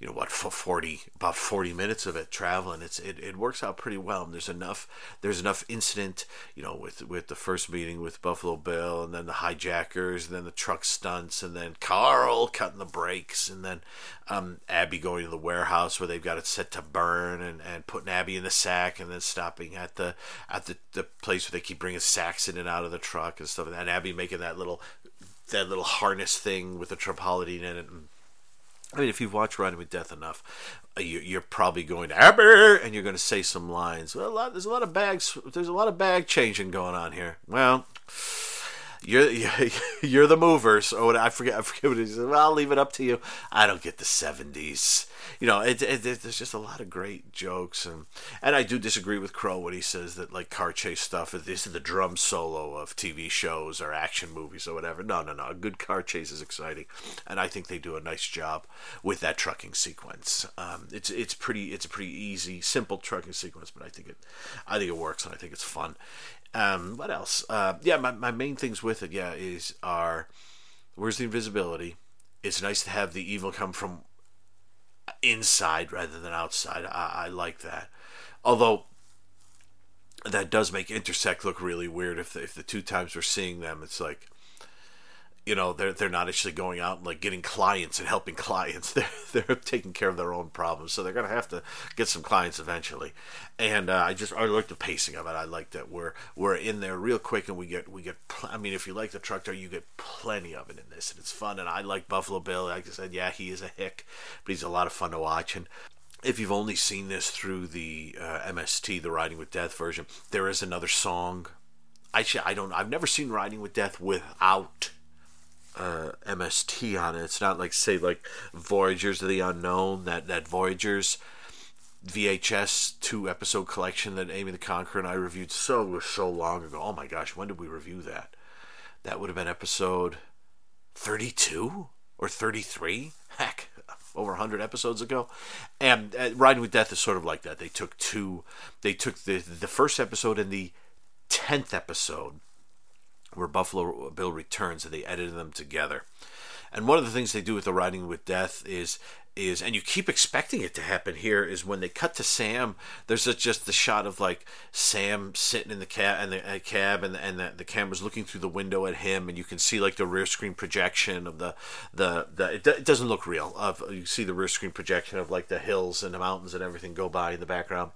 you know what for 40 about 40 minutes of it traveling it's it, it works out pretty well. And there's enough there's enough incident you know with with the first meeting with buffalo bill and then the hijackers and then the truck stunts and then carl cutting the brakes and then um, abby going to the warehouse where they've got it set to burn and, and putting abby in the sack and then stopping at the at the, the place where they keep bringing sacks in and out of the truck and stuff and abby making that little that little harness thing with the tripolidine in it and I mean, if you've watched Riding with Death enough, uh, you're probably going to Aber, and you're going to say some lines. Well, a lot, there's a lot of bags. There's a lot of bag changing going on here. Well, you're *laughs* you're the movers. Oh, I forget. I forget what it is. Well, I'll leave it up to you. I don't get the '70s. You know, it, it, it, there's just a lot of great jokes, and and I do disagree with Crow when he says that like car chase stuff is this is the drum solo of TV shows or action movies or whatever. No, no, no. A good car chase is exciting, and I think they do a nice job with that trucking sequence. Um, it's it's pretty it's a pretty easy, simple trucking sequence, but I think it I think it works, and I think it's fun. Um, what else? Uh, yeah, my, my main things with it, yeah, is are where's the invisibility? It's nice to have the evil come from inside rather than outside. I, I like that. Although that does make Intersect look really weird if the, if the two times we're seeing them, it's like you know they're they're not actually going out and like getting clients and helping *laughs* clients. They're they're taking care of their own problems. So they're gonna have to get some clients eventually. And uh, I just I like the pacing of it. I like that we're we're in there real quick and we get we get I mean if you like the truck driver you get plenty of it in this and it's fun. And I like Buffalo Bill. Like I said yeah he is a hick but he's a lot of fun to watch. And if you've only seen this through the uh, MST, the Riding with Death version, there is another song. I I don't. I've never seen Riding with Death without uh, MST on it. It's not like say like Voyagers of the Unknown that that Voyagers VHS two episode collection that Amy the Conqueror and I reviewed so so long ago. Oh my gosh, when did we review that? That would have been episode thirty two or thirty three. Heck, over 100 episodes ago and uh, riding with death is sort of like that they took two they took the the first episode and the 10th episode where Buffalo Bill returns, and they edited them together. And one of the things they do with the Riding with Death is is and you keep expecting it to happen here is when they cut to Sam there's a, just the shot of like Sam sitting in the cab and the uh, cab and the, and the, the camera's looking through the window at him and you can see like the rear screen projection of the the, the it, it doesn't look real of you see the rear screen projection of like the hills and the mountains and everything go by in the background.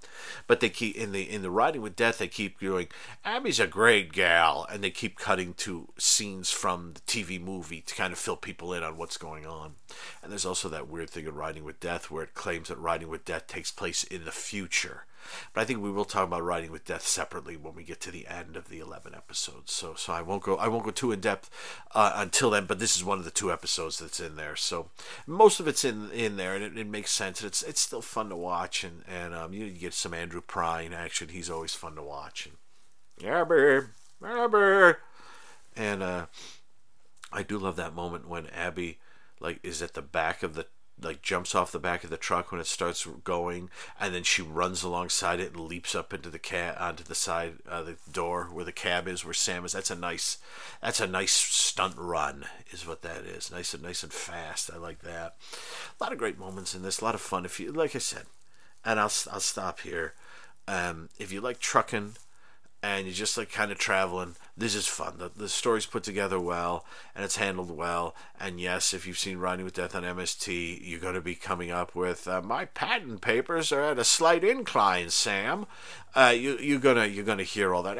But they keep in the in the riding with death they keep going Abby's a great gal and they keep cutting to scenes from the TV movie to kind of fill people in on what's going on. And there's also that weird thing in Riding with Death where it claims that Riding with Death takes place in the future. But I think we will talk about Riding with Death separately when we get to the end of the 11 episodes. So so I won't go I won't go too in depth uh, until then, but this is one of the two episodes that's in there. So most of it's in in there and it, it makes sense. And It's it's still fun to watch and and um, you, you get some Andrew Prine action. He's always fun to watch. And Abby, Abby, and uh, I do love that moment when Abby like is at the back of the like jumps off the back of the truck when it starts going, and then she runs alongside it and leaps up into the cab onto the side uh, the door where the cab is, where Sam is. That's a nice, that's a nice stunt run, is what that is. Nice and nice and fast. I like that. A lot of great moments in this. A lot of fun. If you like, I said, and I'll I'll stop here. Um, if you like trucking and you're just like kind of traveling. This is fun. The, the story's put together well and it's handled well. And yes, if you've seen Riding with Death on MST, you're going to be coming up with uh, my patent papers are at a slight incline, Sam. Uh, you, you're gonna you're gonna hear all that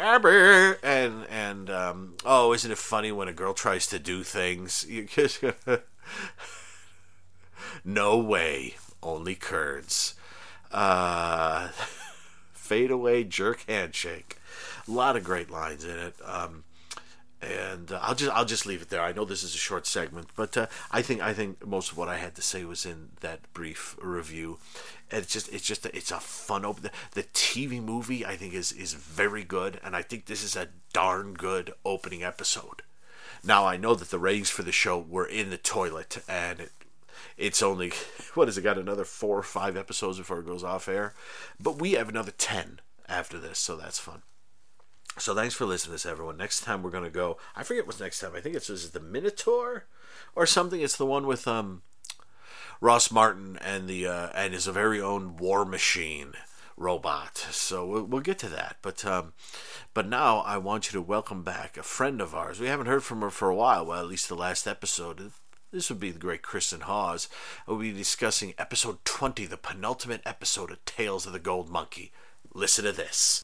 and and um, oh, isn't it funny when a girl tries to do things? *laughs* You just *laughs* no way, only curds. Uh, *laughs* fade away, jerk handshake. A lot of great lines in it. Um, and uh, I'll just I'll just leave it there. I know this is a short segment, but uh, I think I think most of what I had to say was in that brief review. And it's just it's just a, it's a fun open. The, the TV movie I think is is very good, and I think this is a darn good opening episode. Now I know that the ratings for the show were in the toilet, and it, it's only *laughs* what has it got another four or five episodes before it goes off air, but we have another ten after this, so that's fun. So thanks for listening to this, everyone. Next time we're gonna go. I forget what's next time. I think it's is it the Minotaur or something. It's the one with um Ross Martin and the uh, and his very own War Machine robot. So we'll, we'll get to that. But um, but now I want you to welcome back a friend of ours. We haven't heard from her for a while. Well, at least the last episode. This would be the great Kristen Hawes. We'll be discussing episode 20, the penultimate episode of Tales of the Gold Monkey. Listen to this.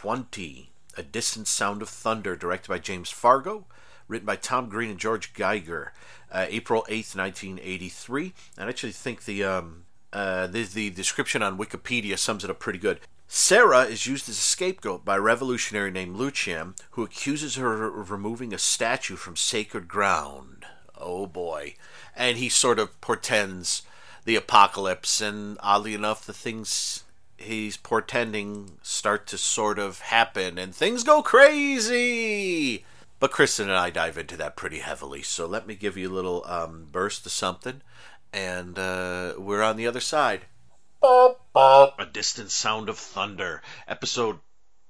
20 A Distant Sound of Thunder, directed by James Fargo, written by Tom Green and George Geiger, uh, April 8th, 1983. And I actually think the, um, uh, the, the description on Wikipedia sums it up pretty good. Sarah is used as a scapegoat by a revolutionary named Lucien, who accuses her of removing a statue from sacred ground. Oh boy. And he sort of portends the apocalypse, and oddly enough, the things he's portending start to sort of happen and things go crazy. But Kristen and I dive into that pretty heavily, so let me give you a little um, burst of something, and uh, we're on the other side. A distant sound of thunder, episode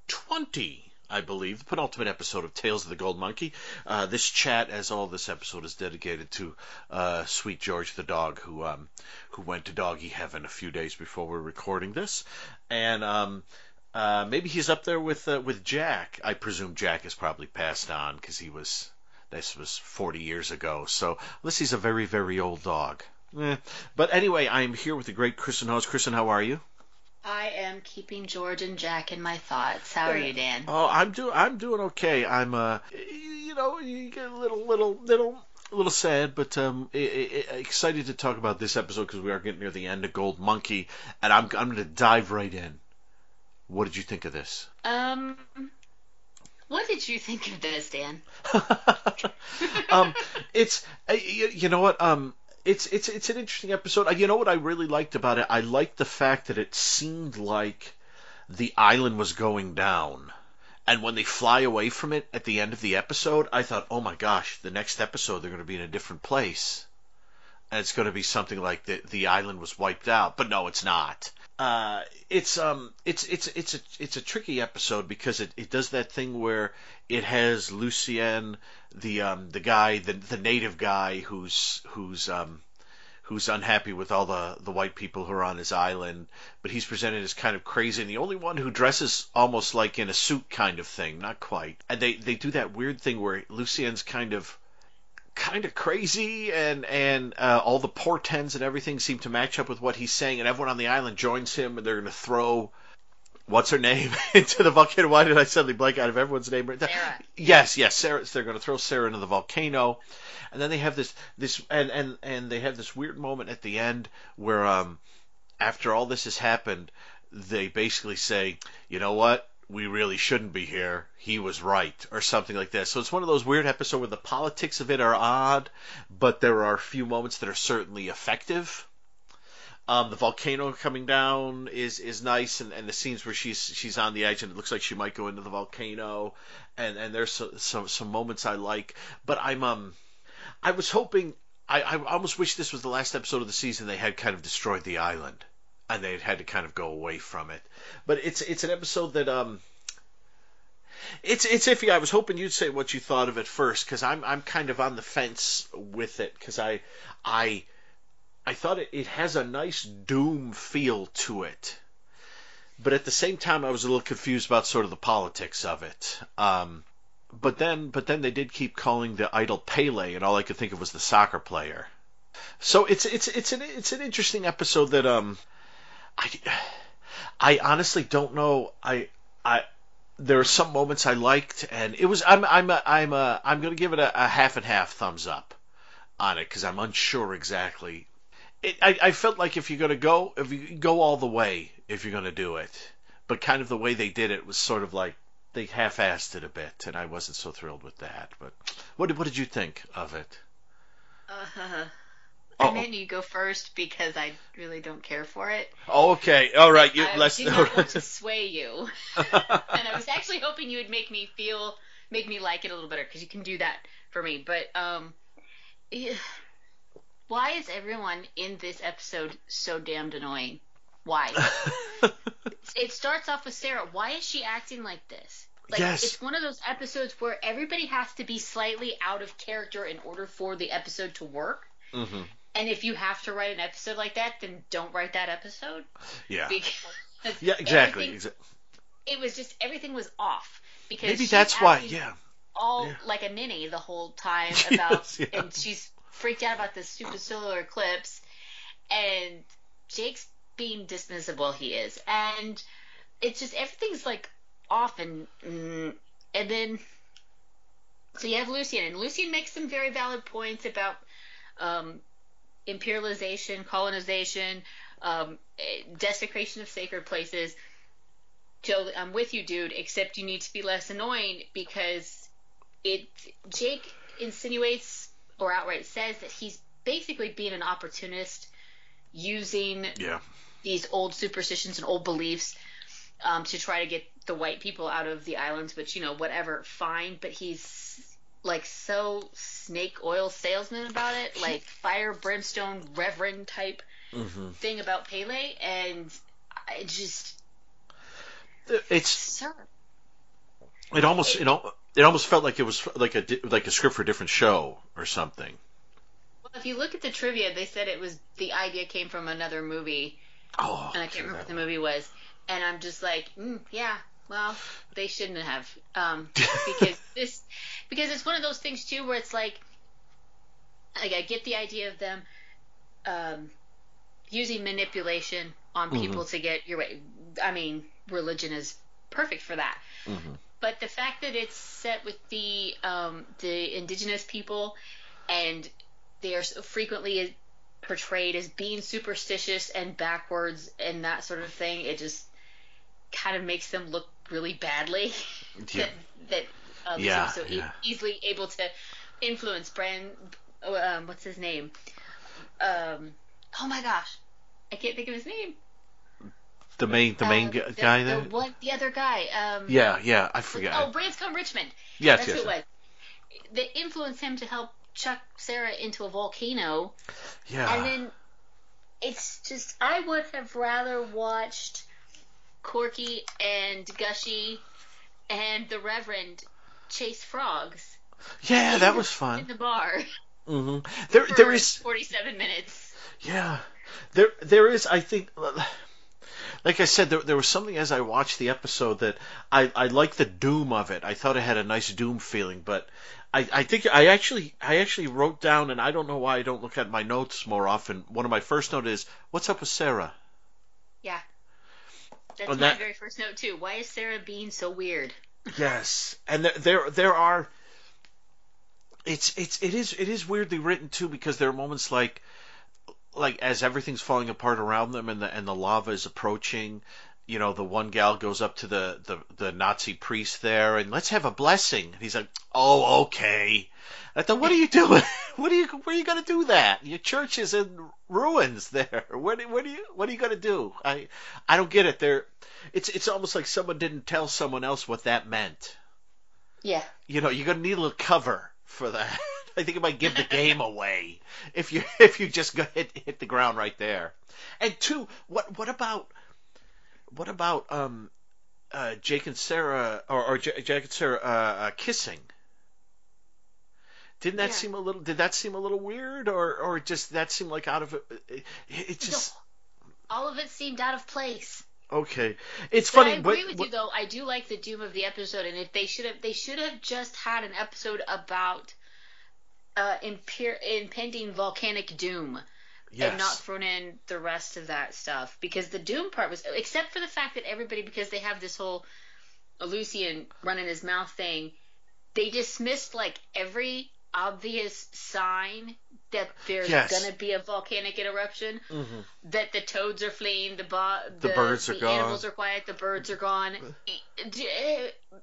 20 I believe, the penultimate episode of Tales of the Gold Monkey. Uh, this chat, as all this episode, is dedicated to uh, Sweet George the dog, who um, who went to doggy heaven a few days before we're recording this, and um, uh, maybe he's up there with uh, with Jack. I presume Jack is probably passed on because he was this was 40 years ago. So unless he's a very very old dog. Eh. But anyway, I am here with the great Kristen Hawes. Kristen, how are you? I am keeping George and Jack in my thoughts. How are you, Dan? Oh, I'm doing I'm doing okay. I'm uh, you know, you get a little little little a little sad, but um, excited to talk about this episode because we are getting near the end of Gold Monkey, and I'm I'm going to dive right in. What did you think of this? Um, what did you think of this, Dan? *laughs* um, it's uh, you, you know what um it's it's it's an interesting episode. You know what I really liked about it? I liked the fact that it seemed like the island was going down. And when they fly away from it at the end of the episode, I thought, "Oh my gosh, the next episode they're going to be in a different place." And it's going to be something like the the island was wiped out, but no, it's not. Uh, it's um it's it's it's a it's a tricky episode because it, it does that thing where it has Lucien the um the guy the the native guy who's who's um who's unhappy with all the the white people who are on his island, but he's presented as kind of crazy and the only one who dresses almost like in a suit kind of thing, not quite. And they they do that weird thing where Lucien's kind of kind of crazy and and uh, all the portents and everything seem to match up with what he's saying and everyone on the island joins him and they're going to throw what's her name *laughs* into the volcano. Why did I suddenly blank out of everyone's name? Sarah. Yes, yes, Sarah. They're going to throw Sarah into the volcano, and then they have this this and and and they have this weird moment at the end where um after all this has happened, they basically say, you know what? We really shouldn't be here. He was right, or something like that. So it's one of those weird episodes where the politics of it are odd, but there are a few moments that are certainly effective um, the volcano coming down is is nice, and, and the scenes where she's she's on the edge and it looks like she might go into the volcano, and and there's some some, some moments I like, but I'm um I was hoping I, I almost wish this was the last episode of the season they had kind of destroyed the island and they had to kind of go away from it, but it's it's an episode that um it's it's iffy. I was hoping you'd say what you thought of it first, because I'm I'm kind of on the fence with it, because I I I thought it, it has a nice doom feel to it. But at the same time, I was a little confused about sort of the politics of it. Um, but then, but then they did keep calling the idol Pele, and all I could think of was the soccer player. So it's it's it's an it's an interesting episode that um, I I honestly don't know. I I there are some moments I liked, and it was I'm I'm a, I'm a, I'm to give it a, a half and half thumbs up on it because I'm unsure exactly it, I, I felt like if you're going to go, if you go all the way, if you're going to do it, but kind of the way they did it was sort of like they half-assed it a bit, and I wasn't so thrilled with that. But what did what did you think of it? Uh, *laughs* I meant you go first because I really don't care for it. Oh, okay, all right. You I let's. did not want *laughs* to sway you, *laughs* and I was actually hoping you would make me feel, make me like it a little better because you can do that for me. But um, yeah why is everyone in this episode so damned annoying? Why? *laughs* it starts off with Sarah. Why is she acting like this? Like yes. it's one of those episodes where everybody has to be slightly out of character in order for the episode to work. Mm-hmm. And if you have to write an episode like that, then don't write that episode. Yeah. *laughs* Yeah, exactly. It was just everything was off because maybe that's why. Yeah. All yeah. like a ninny the whole time *laughs* about, yes, yeah. and she's freaked out about the super solar eclipse, and Jake's being dismissive while he is, and it's just everything's like off and mm, and then so you have Lucien, and Lucien makes some very valid points about um, imperialization, colonization, um, desecration of sacred places. Joe, I'm with you, dude. Except you need to be less annoying because it Jake insinuates or outright says that he's basically being an opportunist using yeah. these old superstitions and old beliefs um, to try to get the white people out of the islands, which, you know, whatever, fine. But he's like so snake oil salesman about it, like fire brimstone reverend type hmm thing about Pele, and I just It's sir. it almost you know it almost felt like it was like a like a script for a different show or something. Well, if you look at the trivia, they said it was the idea came from another movie, Oh, and I can't remember what the movie was. And I'm just like, mm, yeah, well, they shouldn't have, um, *laughs* because this, because it's one of those things too where it's like, like I get the idea of them, um, using manipulation on people to get your way. I mean, religion is perfect for that. Mhm. But the fact that it's set with the um, the indigenous people, and they are so frequently portrayed as being superstitious and backwards and that sort of thing, it just kind of makes them look really badly. Yeah. that that uh, Yeah, so e- easily able to influence Brand. Um, what's his name? Um, oh my gosh, I can't think of his name. The main the main Uh, gu- the, guy the there. one, the other guy. Um, Yeah, yeah, I forget. Oh, Branscombe Richmond. yes, That's yes. who it was. They influenced him to help chuck Sarah into a volcano, Yeah. and then it's just I would have rather watched Corky and Gushie and the Reverend chase frogs. yeah, that was fun. in the bar Mm-hmm. There there is 47 minutes. Yeah, there there is. I think, like I said, there there was something as I watched the episode that I I liked the doom of it. I thought it had a nice doom feeling, but I I think I actually I actually wrote down, and I don't know why I don't look at my notes more often. One of my first notes is, "What's up with Sarah?" Yeah. That's Oh, my that- very first note too. Why is Sarah being so weird? Yes, and there there, there are. It's it's it is it is weirdly written too because there are moments like like as everything's falling apart around them and the and the lava is approaching. You know, the one gal goes up to the, the, the Nazi priest there and let's have a blessing. And he's like, "Oh, okay." I thought, "What are you *laughs* doing? what are you? Where are you going to do that? Your church is in ruins there. *laughs* What do- what are you what are you going to do?" I I don't get it. There, it's it's almost like someone didn't tell someone else what that meant Yeah. you know, you're gonna need a little cover for that. I think it might give the game away if you *laughs* if you just go hit hit the ground right there. And two, what what about what about um uh Jake and Sarah or, or J- Jake and Sarah uh, uh, kissing? Didn't that Yeah. seem a little? Did that seem a little weird, or or just that seemed like out of it? It, it just All of it seemed out of place. okay. It's But funny, I agree but, with but- you though. I do like the doom of the episode, and if they should have, they should have just had an episode about uh, imper- impending volcanic doom, yes. and not thrown in the rest of that stuff. Because the doom part was, except for the fact that everybody, because they have this whole Lucian running his mouth thing, they dismissed like every obvious sign that there's Yes. gonna be a volcanic eruption Mhm. that the toads are fleeing, the bo- the, birds are the gone. animals are quiet, the birds are gone. Do, uh,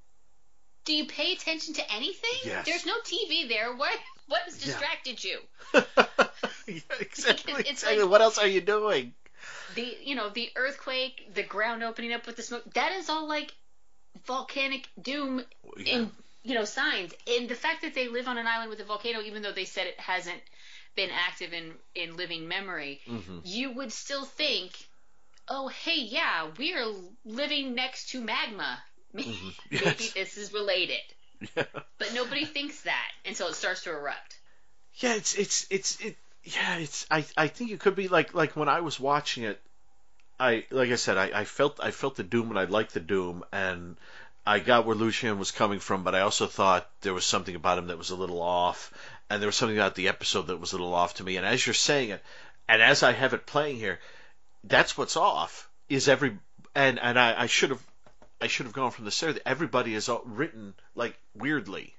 do you pay attention to anything? Yes. There's no TV there. What what has Yeah. distracted you? *laughs* yeah, exactly. *laughs* It's exactly. like- what else are you doing? The you know the earthquake, the ground opening up with the smoke. That is all like volcanic doom in you know signs. And the fact that they live on an island with a volcano, even though they said it hasn't been active in in living memory, Mhm. you would still think, oh hey yeah, we are living next to magma. *laughs* Maybe Mm-hmm. Yes. this is related. Yeah. *laughs* But nobody thinks that until it starts to erupt. Yeah, it's it's it's it. Yeah, it's. I I think it could be like like when I was watching it. I like I said, I, I felt I felt the doom and I liked the doom and I got where Lucian was coming from, but I also thought there was something about him that was a little off, and there was something about the episode that was a little off to me. And as you're saying it, and as I have it playing here, that's what's off. Is every and and I, I should have I should have gone from the start. that Everybody is all written like weirdly,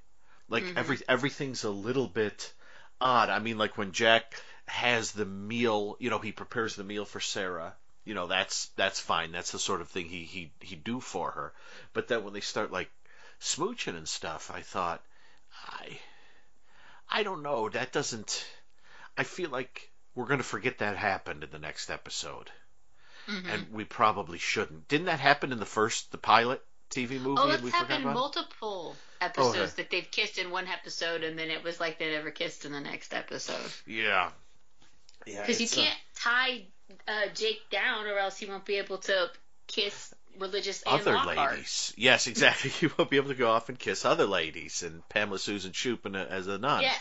like Mhm. every everything's a little bit odd. I mean, like when Jack has the meal, you know, he prepares the meal for Sarah. You know, that's that's fine. That's the sort of thing he he he do for her. But then when they start like smooching and stuff, I thought, I I don't know. That doesn't. I feel like we're going to forget that happened in the next episode, Mhm. and we probably shouldn't. Didn't that happen in the first, the pilot TV movie? oh, and that's happened multiple episodes Okay. that they've kissed in one episode, and then it was like they never kissed in the next episode. Yeah. Yeah. Because you uh, can't tie uh, Jake down, or else he won't be able to kiss religious other ladies. Yes, exactly. *laughs* You won't be able to go off and kiss other ladies and Pamela Susan Shupin as a nun. Yeah.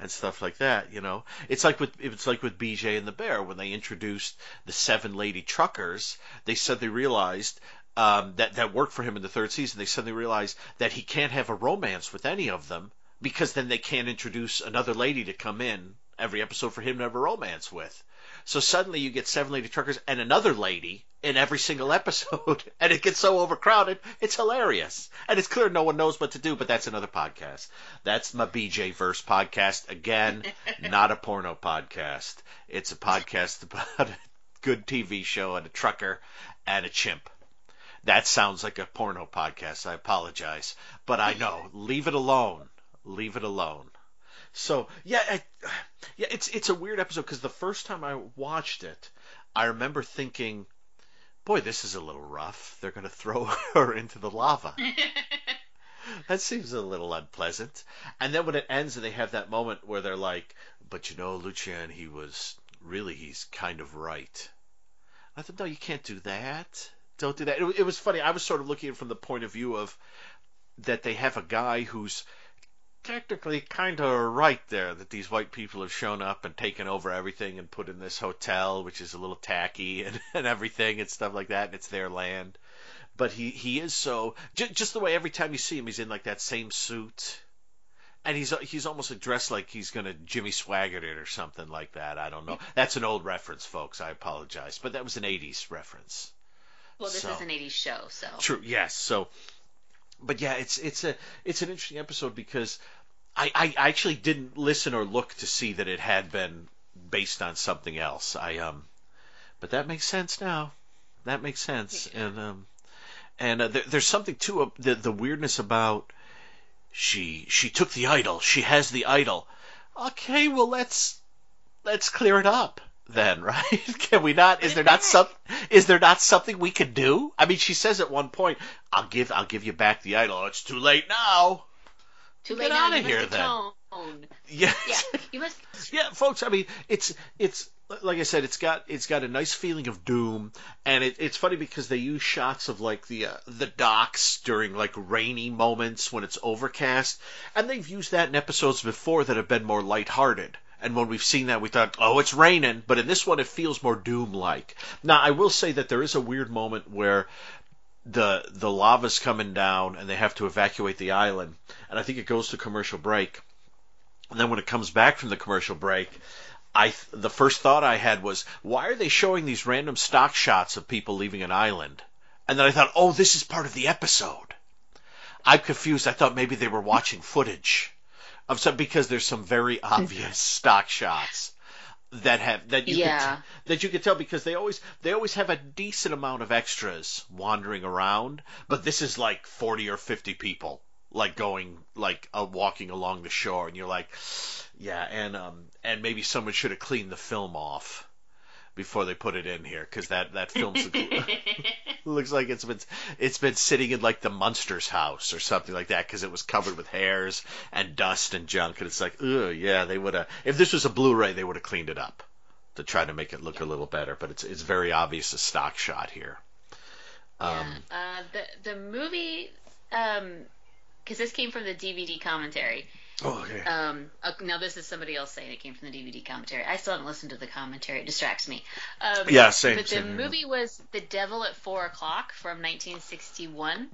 And stuff like that. You know, it's like with it's like with BJ and the Bear when they introduced the seven lady truckers. They said they realized um, that that worked for him in the third season. They suddenly realized that he can't have a romance with any of them because then they can't introduce another lady to come in every episode for him to have a romance with. So suddenly you get seven lady truckers and another lady in every single *laughs* episode, and it gets so overcrowded, it's hilarious. And it's clear no one knows what to do, but that's another podcast. That's my BJ Verse podcast. Again, *laughs* not a porno podcast. It's a podcast about *laughs* a good TV show and a trucker and a chimp. That sounds like a porno podcast. I apologize. But I know. Leave it alone. Leave it alone. So yeah, I, *sighs* yeah, it's it's a weird episode because the first time I watched it, I remember thinking, "Boy, this is a little rough. They're going to throw *laughs* her into the lava. *laughs* that seems a little unpleasant." And then when it ends, and they have that moment where they're like, "But you know, Lucian, he was really he's kind of right." I thought, "No, you can't do that. Don't do that." It, it was funny. I was sort of looking at it from the point of view of that they have a guy who's technically kind of right there that these white people have shown up and taken over everything and put in this hotel, which is a little tacky *laughs* and, and everything and stuff like that, and it's their land. But he, he is so j- just the way every time you see him, he's in like that same suit, and he's he's almost dressed like he's gonna Jimmy Swaggart it or something like that. I don't know. That's an old reference, folks. I apologize, but that was an '80s reference. Well, this So- is an 80s show, so. True. Yes. So, but yeah, it's it's a it's an interesting episode because I I actually didn't listen or look to see that it had been based on something else. I um, but that makes sense now. That makes sense. And um, and uh, there, there's something too uh, the the weirdness about she she took the idol. She has the idol. Okay, well let's let's clear it up then, *laughs* right? Can we not? Is there not some? Is there not something we can do? I mean, she says at one point, "I'll give I'll give you back the idol." It's too late now. Too Get late now. outta You here, then. Yeah. Yeah, you must. *laughs* yeah, folks. I mean, it's it's like I said, it's got it's got a nice feeling of doom, and it, it's funny because they use shots of like the uh, the docks during like rainy moments when it's overcast, and they've used that in episodes before that have been more lighthearted. And when we've seen that, we thought, oh, it's raining. But in this one, it feels more doom-like. Now, I will say that there is a weird moment where the the lava's coming down and they have to evacuate the island, and I think it goes to commercial break. And then when it comes back from the commercial break, I the first thought I had was, why are they showing these random stock shots of people leaving an island? And then I thought, oh, this is part of the episode. I'm confused. I thought maybe they were watching footage of some because there's some very obvious *laughs* stock shots that have that you Yeah. could, that you could tell because they always they always have a decent amount of extras wandering around, but this is like 40 or 50 people like going like uh, walking along the shore and you're like yeah and um and maybe someone should have cleaned the film off before they put it in here because that that film's *laughs* *laughs* looks like it's been it's been sitting in like the Munsters house or something like that because it was covered with hairs and dust and junk and it's like ugh yeah they would have if this was a Blu-ray they would have cleaned it up to try to make it look a little better but it's it's very obvious a stock shot here um yeah. Uh, the the movie, um, because this came from the DVD commentary. Oh, okay Um, uh, now this is somebody else saying it came from the DVD commentary. I still haven't listened to the commentary; it distracts me. Um, Yeah, same, But same the here. movie was The Devil at Four O'clock from 1961,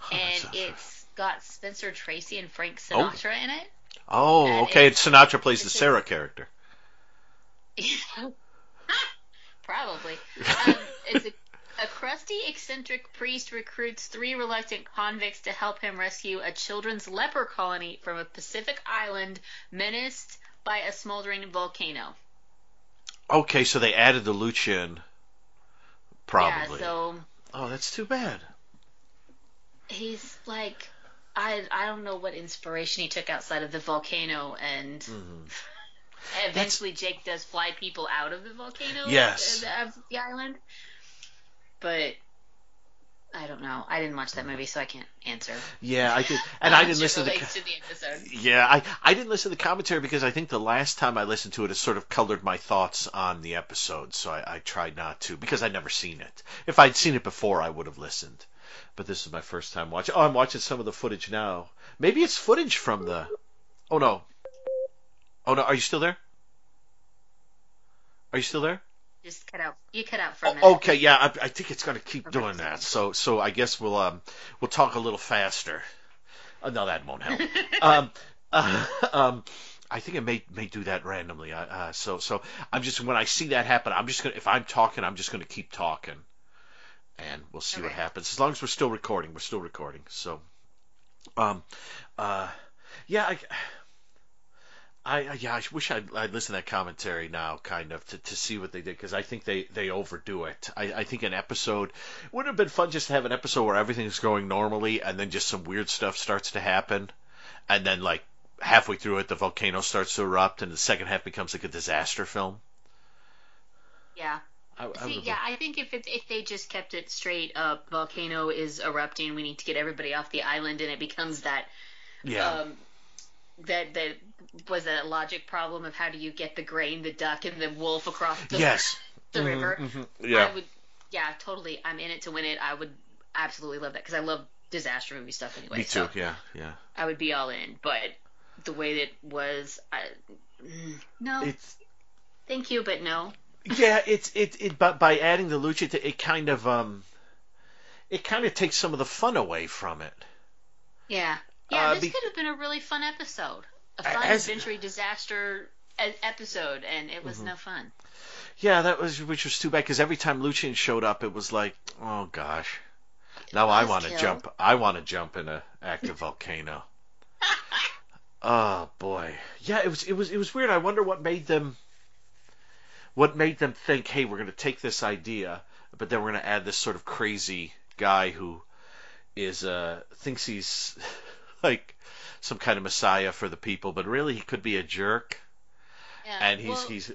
Oh, and it's got Spencer Tracy and Frank Oh. Sinatra in it. oh and okay it's- Sinatra plays the Sarah character *laughs* Probably. *laughs* Um, it's a, a crusty, eccentric priest recruits three reluctant convicts to help him rescue a children's leper colony from a Pacific island menaced by a smoldering volcano. okay so they added the Lucian probably Yeah, so oh that's too bad he's like, I I don't know what inspiration he took outside of the volcano, and *laughs* Mhm. eventually Jake does fly people out of the volcano. Yes. uh, of the island, but I don't know. I didn't watch that movie, so I can't answer. Yeah, I did, *laughs* and I didn't listen to. The, to the episode. yeah, I I didn't listen to the commentary because I think the last time I listened to it, it sort of colored my thoughts on the episode, so I, I tried not to because I'd never seen it. If I'd seen it before, I would have listened. But this is my first time watching. Oh, I'm watching some of the footage now. Maybe it's footage from the. Oh no. Oh no, are you still there? Are you still there? Just cut out. You cut out for a minute. Oh, okay, yeah, I, I think it's going to keep doing that. So, so I guess we'll um we'll talk a little faster. Uh, no, that won't help. *laughs* um, uh, *laughs* um, I think it may may do that randomly. Uh, uh, so, so I'm just when I see that happen, I'm just gonna if I'm talking, I'm just gonna keep talking, and we'll see what happens. As long as we're still recording, we're still recording. So, um, uh, yeah, I. I, yeah, I wish I'd, I'd listen to that commentary now, kind of, to, to see what they did, because I think they, they overdo it. I, I think an episode would have been fun just to have an episode where everything's going normally, and then just some weird stuff starts to happen, and then like halfway through it, the volcano starts to erupt, and the second half becomes like a disaster film. Yeah. I, I See, yeah, I think if it, if they just kept it straight up, volcano is erupting. We need to get everybody off the island, and it becomes that yeah, um, that that was a logic problem of how do you get the grain, the duck, and the wolf across the, yes, the river. Mhm, yeah, I would, yeah, totally. I'm in it to win it. I would absolutely love that because I love disaster movie stuff anyway. me too. So Yeah, yeah. I would be all in. But the way that was, I, mm, no, It's thank you, but no. yeah, it's it it but by adding the lucha, to, it kind of um, it kind of takes some of the fun away from it. Yeah, yeah. Uh, this be- could have been a really fun episode, a fun As- adventure disaster episode, and it was Mm-hmm. no fun. Yeah, that was which was too bad because every time Lucian showed up, it was like, oh gosh, now I want to jump. I want to jump in a active *laughs* volcano. Oh boy, yeah, it was it was it was weird. I wonder what made them, what made them think, hey, we're going to take this idea, but then we're going to add this sort of crazy guy who is uh thinks he's *laughs* like some kind of messiah for the people, but really he could be a jerk Yeah, and he's well, he's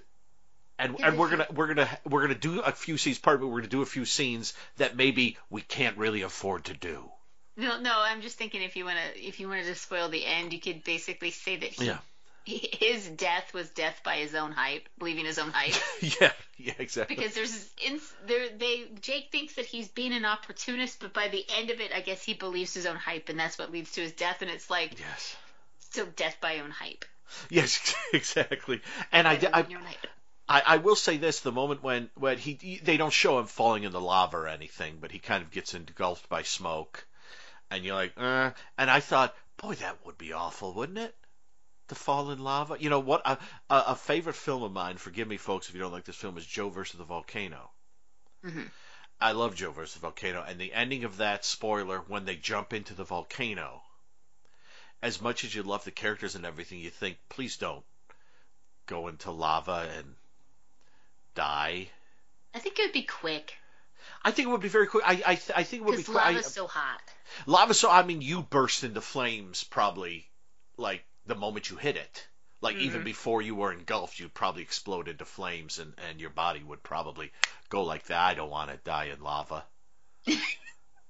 and and we're gonna we're gonna we're gonna do a few scenes part of it we're gonna do a few scenes that maybe we can't really afford to do No, no. I'm just thinking if you want to, if you wanted to spoil the end, you could basically say that he, Yeah. *laughs* his death was death by his own hype, believing his own hype. *laughs* yeah yeah exactly because there's ins- there they Jake thinks that he's being an opportunist, but by the end of it, I guess he believes his own hype, and that's what leads to his death. And it's like yes so death by own hype. yes *laughs* exactly and I, I believing your own hype. I I will say this the moment when when he he- they don't show him falling in the lava or anything but he kind of gets engulfed by smoke and you're like uh and I thought boy that would be awful wouldn't it to fall in lava you know what a, a, a favorite film of mine forgive me folks if you don't like this film is Joe versus the volcano Mhm. I love Joe versus the volcano and the ending of that spoiler when they jump into the volcano as much as you love the characters and everything you think please don't go into lava and die I think it would be quick I think it would be very quick. I I, th- I think it would be because quick. I- lava's so hot. lava. So I mean, you burst into flames probably like the moment you hit it. Like even Mhm. before you were engulfed, you'd probably explode into flames, and and your body would probably go like that. I don't want to die in lava. *laughs*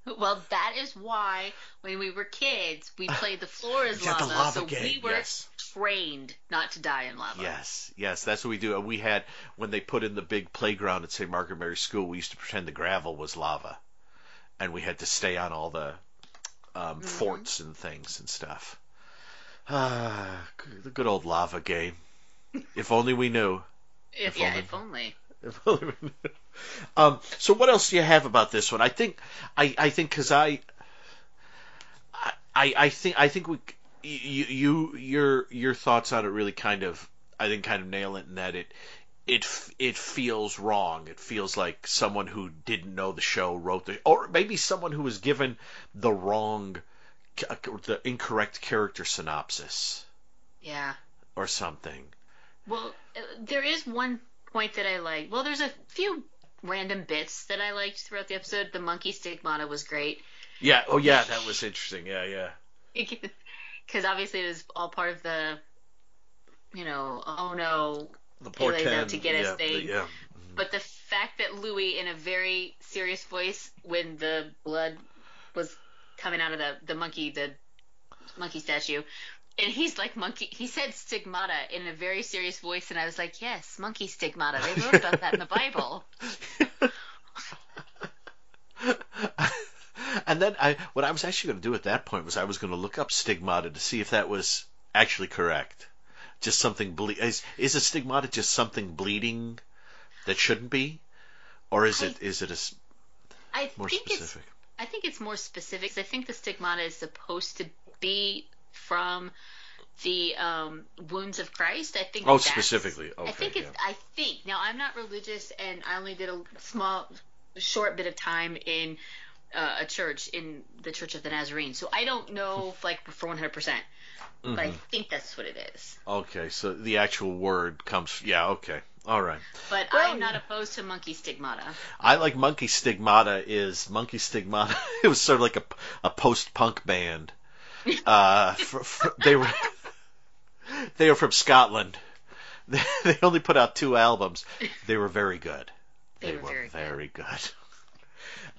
Well, that is why when we were kids, we *laughs* played the floor is lava, lava so game, we were yes. trained not to die in lava. Yes, yes, that's what we do. And we had when they put in the big playground at St. Margaret Mary School, we used to pretend the gravel was lava, and we had to stay on all the um, Mhm. forts and things and stuff. Ah, the good old lava game. if only we knew. If, If yeah, only- if only. If only we knew. Um, so what else do you have about this one? I think I, I think because I, I I think I think we you, you your your thoughts on it really kind of I think kind of nail it in that it it it feels wrong. It feels like someone who didn't know the show wrote the or maybe someone who was given the wrong the incorrect character synopsis Yeah. or something. Well, there is one point that I like. Well, there's a few random bits that I liked throughout the episode. The monkey stigmata was great Yeah. Oh yeah, that was interesting. Yeah, yeah. *laughs* because obviously it was all part of the, you know, oh no, The He lays out to get us yeah, thing. yeah. But the fact that Louie, in a very serious voice, when the blood was coming out of the the monkey, the monkey statue, and he's like monkey. He said stigmata in a very serious voice, and I was like, yes, monkey stigmata. They wrote about that in the Bible. *laughs* and then I, what I was actually going to do at that point was I was going to look up stigmata to see if that was actually correct. Just something ble- is is a stigmata just something bleeding that shouldn't be, or is I- it is it a I more think specific? I think it's more specific. 'cause I think the stigmata is supposed to be from the um, wounds of Christ. I think. Oh, specifically. I think it's. yeah. I think now I'm not religious, and I only did a small, short bit of time in uh, a church in the Church of the Nazarene, so I don't know like for 100. percent But I Mhm. think that's what it is. Okay, so the actual word comes. Yeah, okay, all right. But Well, I'm not opposed to monkey stigmata. I like Monkey Stigmata. Is Monkey Stigmata? *laughs* It was sort of like a, a post punk band. *laughs* Uh, fr fr they were *laughs* they were from Scotland. They, they only put out two albums. They were very good. They were very good. very good.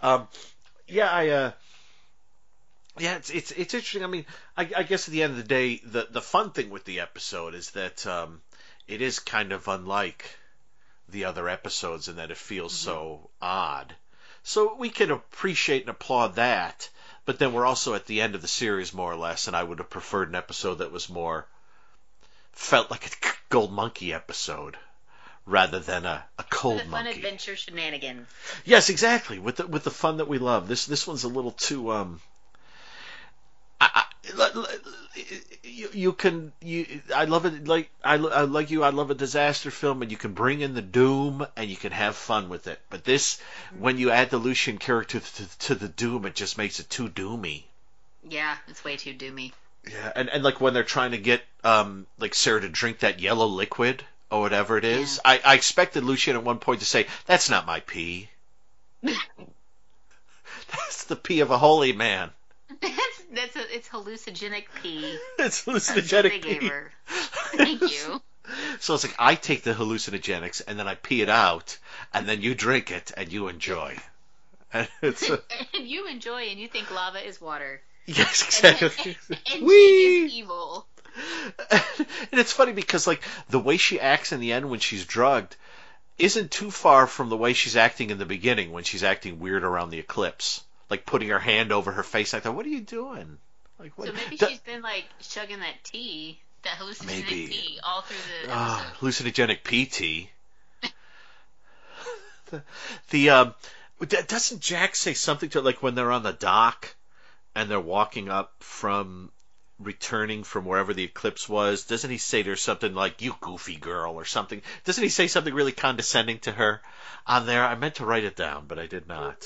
Um, yeah, I. Uh, yeah, it's it's it's interesting. I mean, I, I guess at the end of the day, the the fun thing with the episode is that um, it is kind of unlike the other episodes in that it feels Mm-hmm. so odd. So we can appreciate and applaud that, but then we're also at the end of the series more or less, and I would have preferred an episode that was more felt like a Gold Monkey episode rather than a, a Cold the fun Monkey. adventure shenanigans. Yes, exactly. With the with the fun that we love. This this one's a little too um. I, I, l- l- you, you can you I love it like I, I like you I love a disaster film and you can bring in the doom and you can have fun with it. But this when you add the Lucian character to, to the doom it just makes it too doomy. Yeah, it's way too doomy. yeah and, and like when they're trying to get um like Sarah to drink that yellow liquid or whatever it is I, I expected Lucian at one point to say that's not my pee. *laughs* *laughs* That's the pee of a holy man *laughs* that's a, it's hallucinogenic pee. *laughs* it's they hallucinogenic gave pee. her. *laughs* Thank you. So it's like I take the hallucinogenics and then I pee it out, and then you drink it and you enjoy. *laughs* And it's a, and you enjoy and you think lava is water. yes, exactly. and, and! Jake is evil. and it's funny because like the way she acts in the end when she's drugged isn't too far from the way she's acting in the beginning when she's acting weird around the eclipse, like putting her hand over her face. I thought, what are you doing? Like what? So maybe she's been like chugging that tea, that hallucinogenic Maybe. tea, all through the episode. hallucinogenic PT. *laughs* the, the um, doesn't Jack say something to like when they're on the dock and they're walking up from returning from wherever the eclipse was? Doesn't he say there's something like "you goofy girl" or something? Doesn't he say something really condescending to her on there? I meant to write it down, but I did not.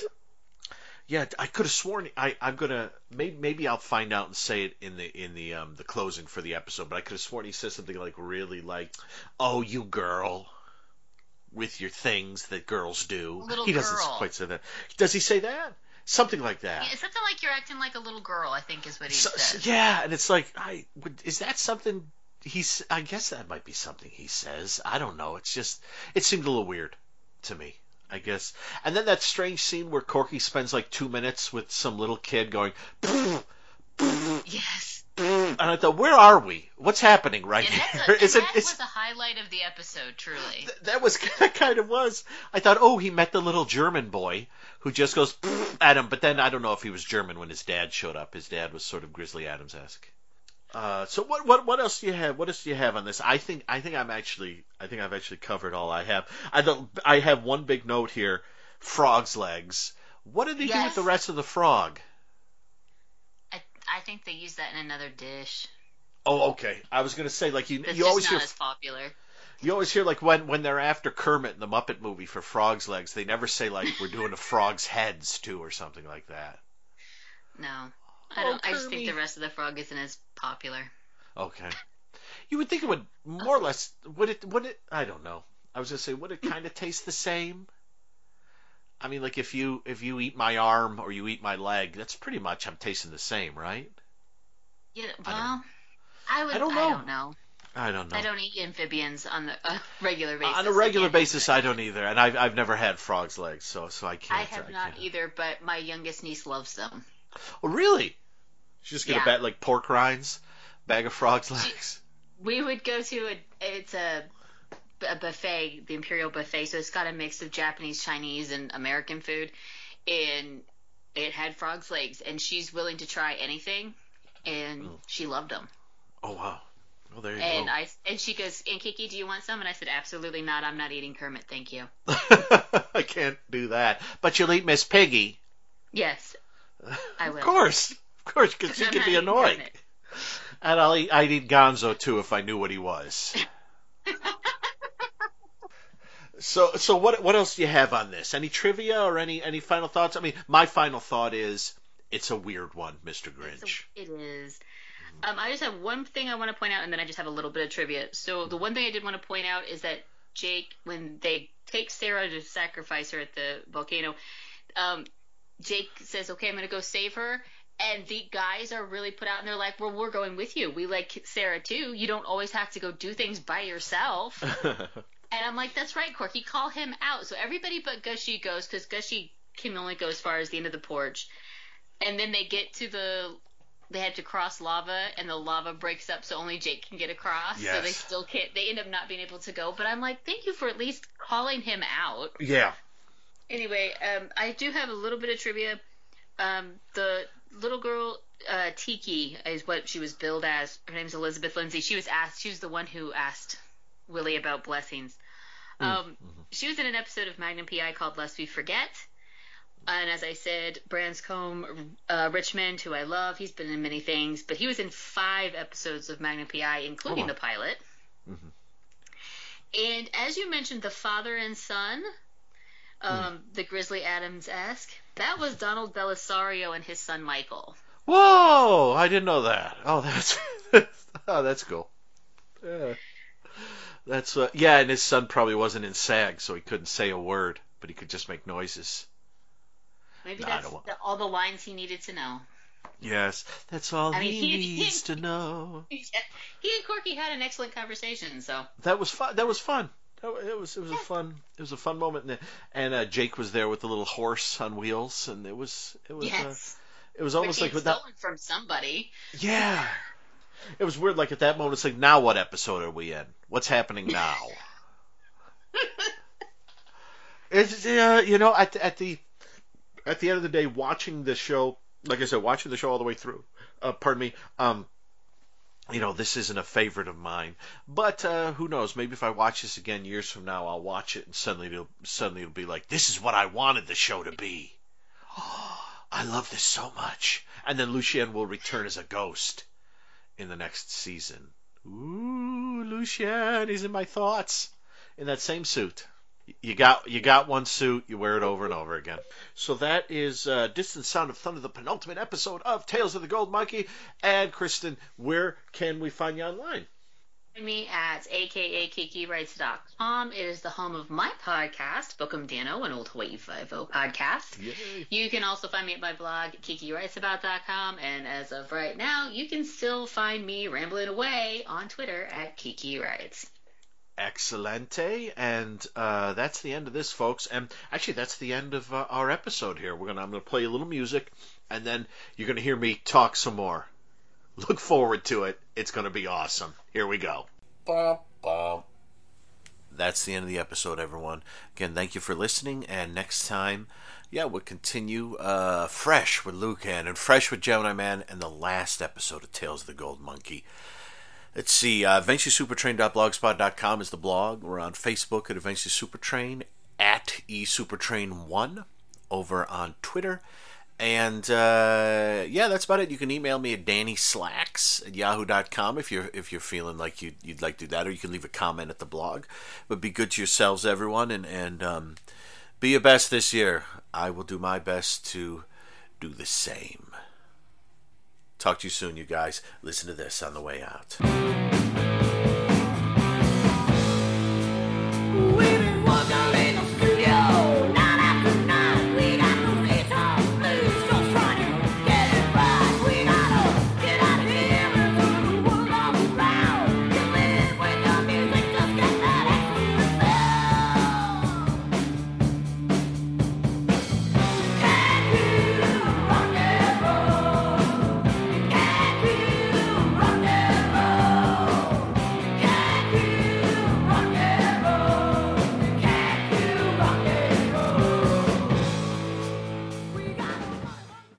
Yeah, I could have sworn I, I'm gonna maybe maybe I'll find out and say it in the in the um the closing for the episode. But I could have sworn he says something like really like, "Oh, you girl," with your things that girls do. Little he doesn't girl. quite say that. Does he say that? Something like that. Yeah, something like you're acting like a little girl. I think is what he So- says. yeah, and it's like, I would- is that something he's? I guess that might be something he says. I don't know. It's just it seemed a little weird to me. I guess. And then that strange scene where Corky spends like two minutes with some little kid going, Yes. and I thought, where are we? What's happening right here? a, Is it? that Is, was a highlight of the episode, truly. th- that was *laughs* that kind of was. I thought, oh, he met the little German boy who just goes at him. But then I don't know if he was German when his dad showed up. His dad was sort of Grizzly Adams esque. Uh, so what what what else do you have? What else do you have on this? I think I think I'm actually I think I've actually covered all I have. I don't I have one big note here: frog's legs. What did they do with the rest of the frog? I, I think they use that in another dish. Oh, okay. I was gonna say like you you always not hear as popular. You always hear like when when they're after Kermit in the Muppet movie for Frog's Legs, they never say like we're doing a frog's heads too or something like that. No. I Oh, don't. I just think the rest of the frog isn't as popular. Okay. You would think it would more or less would it would it I don't know. I was gonna say would it *laughs* kind of taste the same? I mean, like if you if you eat my arm or you eat my leg, that's pretty much I'm tasting the same, right? Yeah. Well, I, would. I don't know. I know. don't know. I don't know. I don't eat amphibians on the uh, *laughs* regular basis. On a regular basis, I don't either, and I've I've never had frogs' legs, so so I I can't. I have not can't. either, but my youngest niece loves them. Oh, really? She's just gonna Yeah. bet like pork rinds, bag of frogs' legs. We would go to a it's a, a buffet, the Imperial buffet, so it's got a mix of Japanese, Chinese, and American food, and it had frogs' legs, and she's willing to try anything, and Mm. she loved them. Oh wow. Well, there you And go. I and she goes, "And Kiki, do you want some?" And I said, "Absolutely not. I'm not eating Kermit, thank you." *laughs* I can't do that. But you'll eat Miss Piggy. Yes, I will. Of course, of course, because I'm could be annoying. And I'll eat, I'd eat Gonzo too if I knew what he was. *laughs* so, so what what else do you have on this? Any trivia or any any final thoughts? I mean, my final thought is it's a weird one, Mr. Grinch. it is. Um, I just have one thing I want to point out, and then I just have a little bit of trivia. So the one thing I did want to point out is that Jake, when they take Sarah to sacrifice her at the volcano, um, Jake says, "Okay, I'm going to go save her." And the guys are really put out, and they're like, "Well, we're going with you. We like Sarah too. You don't always have to go do things by yourself." *laughs* And I'm like, that's right, Corky, call him out. So everybody but Gushie goes because Gushie can only go as far as the end of the porch. And then they get to the, they had to cross lava, and the lava breaks up, so only Jake can get across. So they still can't. They end up not being able to go. But I'm like, thank you for at least calling him out. yeah. Anyway, um, I do have a little bit of trivia. Um, the little girl uh, Tiki is what she was billed as. Her name's Elizabeth Lindsay. She was asked. She was the one who asked Willie about blessings. Um, She was in an episode of Magnum PI called Lest We Forget. And as I said, Branscombe uh, Richmond, who I love, he's been in many things, but he was in five episodes of Magnum PI, including Oh. the pilot. Mhm. And as you mentioned, the father and son, um, the Grizzly Adams esque, that was Donald Bellisario and his son Michael. Whoa! I didn't know that. Oh, that's *laughs* oh, that's cool. Yeah. That's uh, yeah, and his son probably wasn't in SAG, so he couldn't say a word, but he could just make noises. Maybe No, that's the, all the lines he needed to know. Yes, that's all I mean, he, he- needs *laughs* to know. he and Corky had an excellent conversation, so That was fun. That was fun. It was it was a fun it was a fun moment, and, and uh, Jake was there with the little horse on wheels, and it was it was uh, it was almost like had with that stolen from somebody. yeah. It was weird. Like at that moment, it's like now what episode are we in? What's happening now? *laughs* It's uh, you know at at the at the end of the day, watching the show, like I said, watching the show all the way through. Uh, pardon me. Um, you know, this isn't a favorite of mine, but uh, who knows? Maybe if I watch this again years from now, I'll watch it and suddenly it'll suddenly it'll be like, this is what I wanted the show to be. *gasps* I love this so much. And then Lucien will return as a ghost in the next season. Ooh, Lucien, he's in my thoughts in that same suit. You got you got one suit, you wear it over and over again. So that is uh, Distant Sound of Thunder, the penultimate episode of Tales of the Gold Monkey. And Kristen, where can we find you online? Me at akakikirights.com. It is the home of my podcast, Book 'Em Danno, an old Hawaii Five-O podcast. Yay. You can also find me at my blog, kikightsabout.com, and as of right now, you can still find me rambling away on Twitter at Kiki Writes. Excelente, and uh, that's the end of this, folks. And actually, that's the end of uh, our episode here. We're gonna I'm gonna play a little music, and then you're gonna hear me talk some more. Look forward to it. It's gonna be awesome. Here we go. That's the end of the episode, everyone. Again, thank you for listening, and next time, yeah, we'll continue uh, fresh with Lucan and fresh with Gemini Man, and the last episode of Tales of the Gold Monkey. Let's see. Uh, AdventureSupertrain.blogspot.com is the blog. We're on Facebook at Adventure Supertrain, at eSupertrain1, over on Twitter. And uh, yeah, that's about it. You can email me at dannyslacks at yahoo.com if you're if you're feeling like you'd, you'd like to do that, or you can leave a comment at the blog. But be good to yourselves, everyone, and and um, be your best this year. I will do my best to do the same. Talk to you soon, you guys. Listen to this on the way out.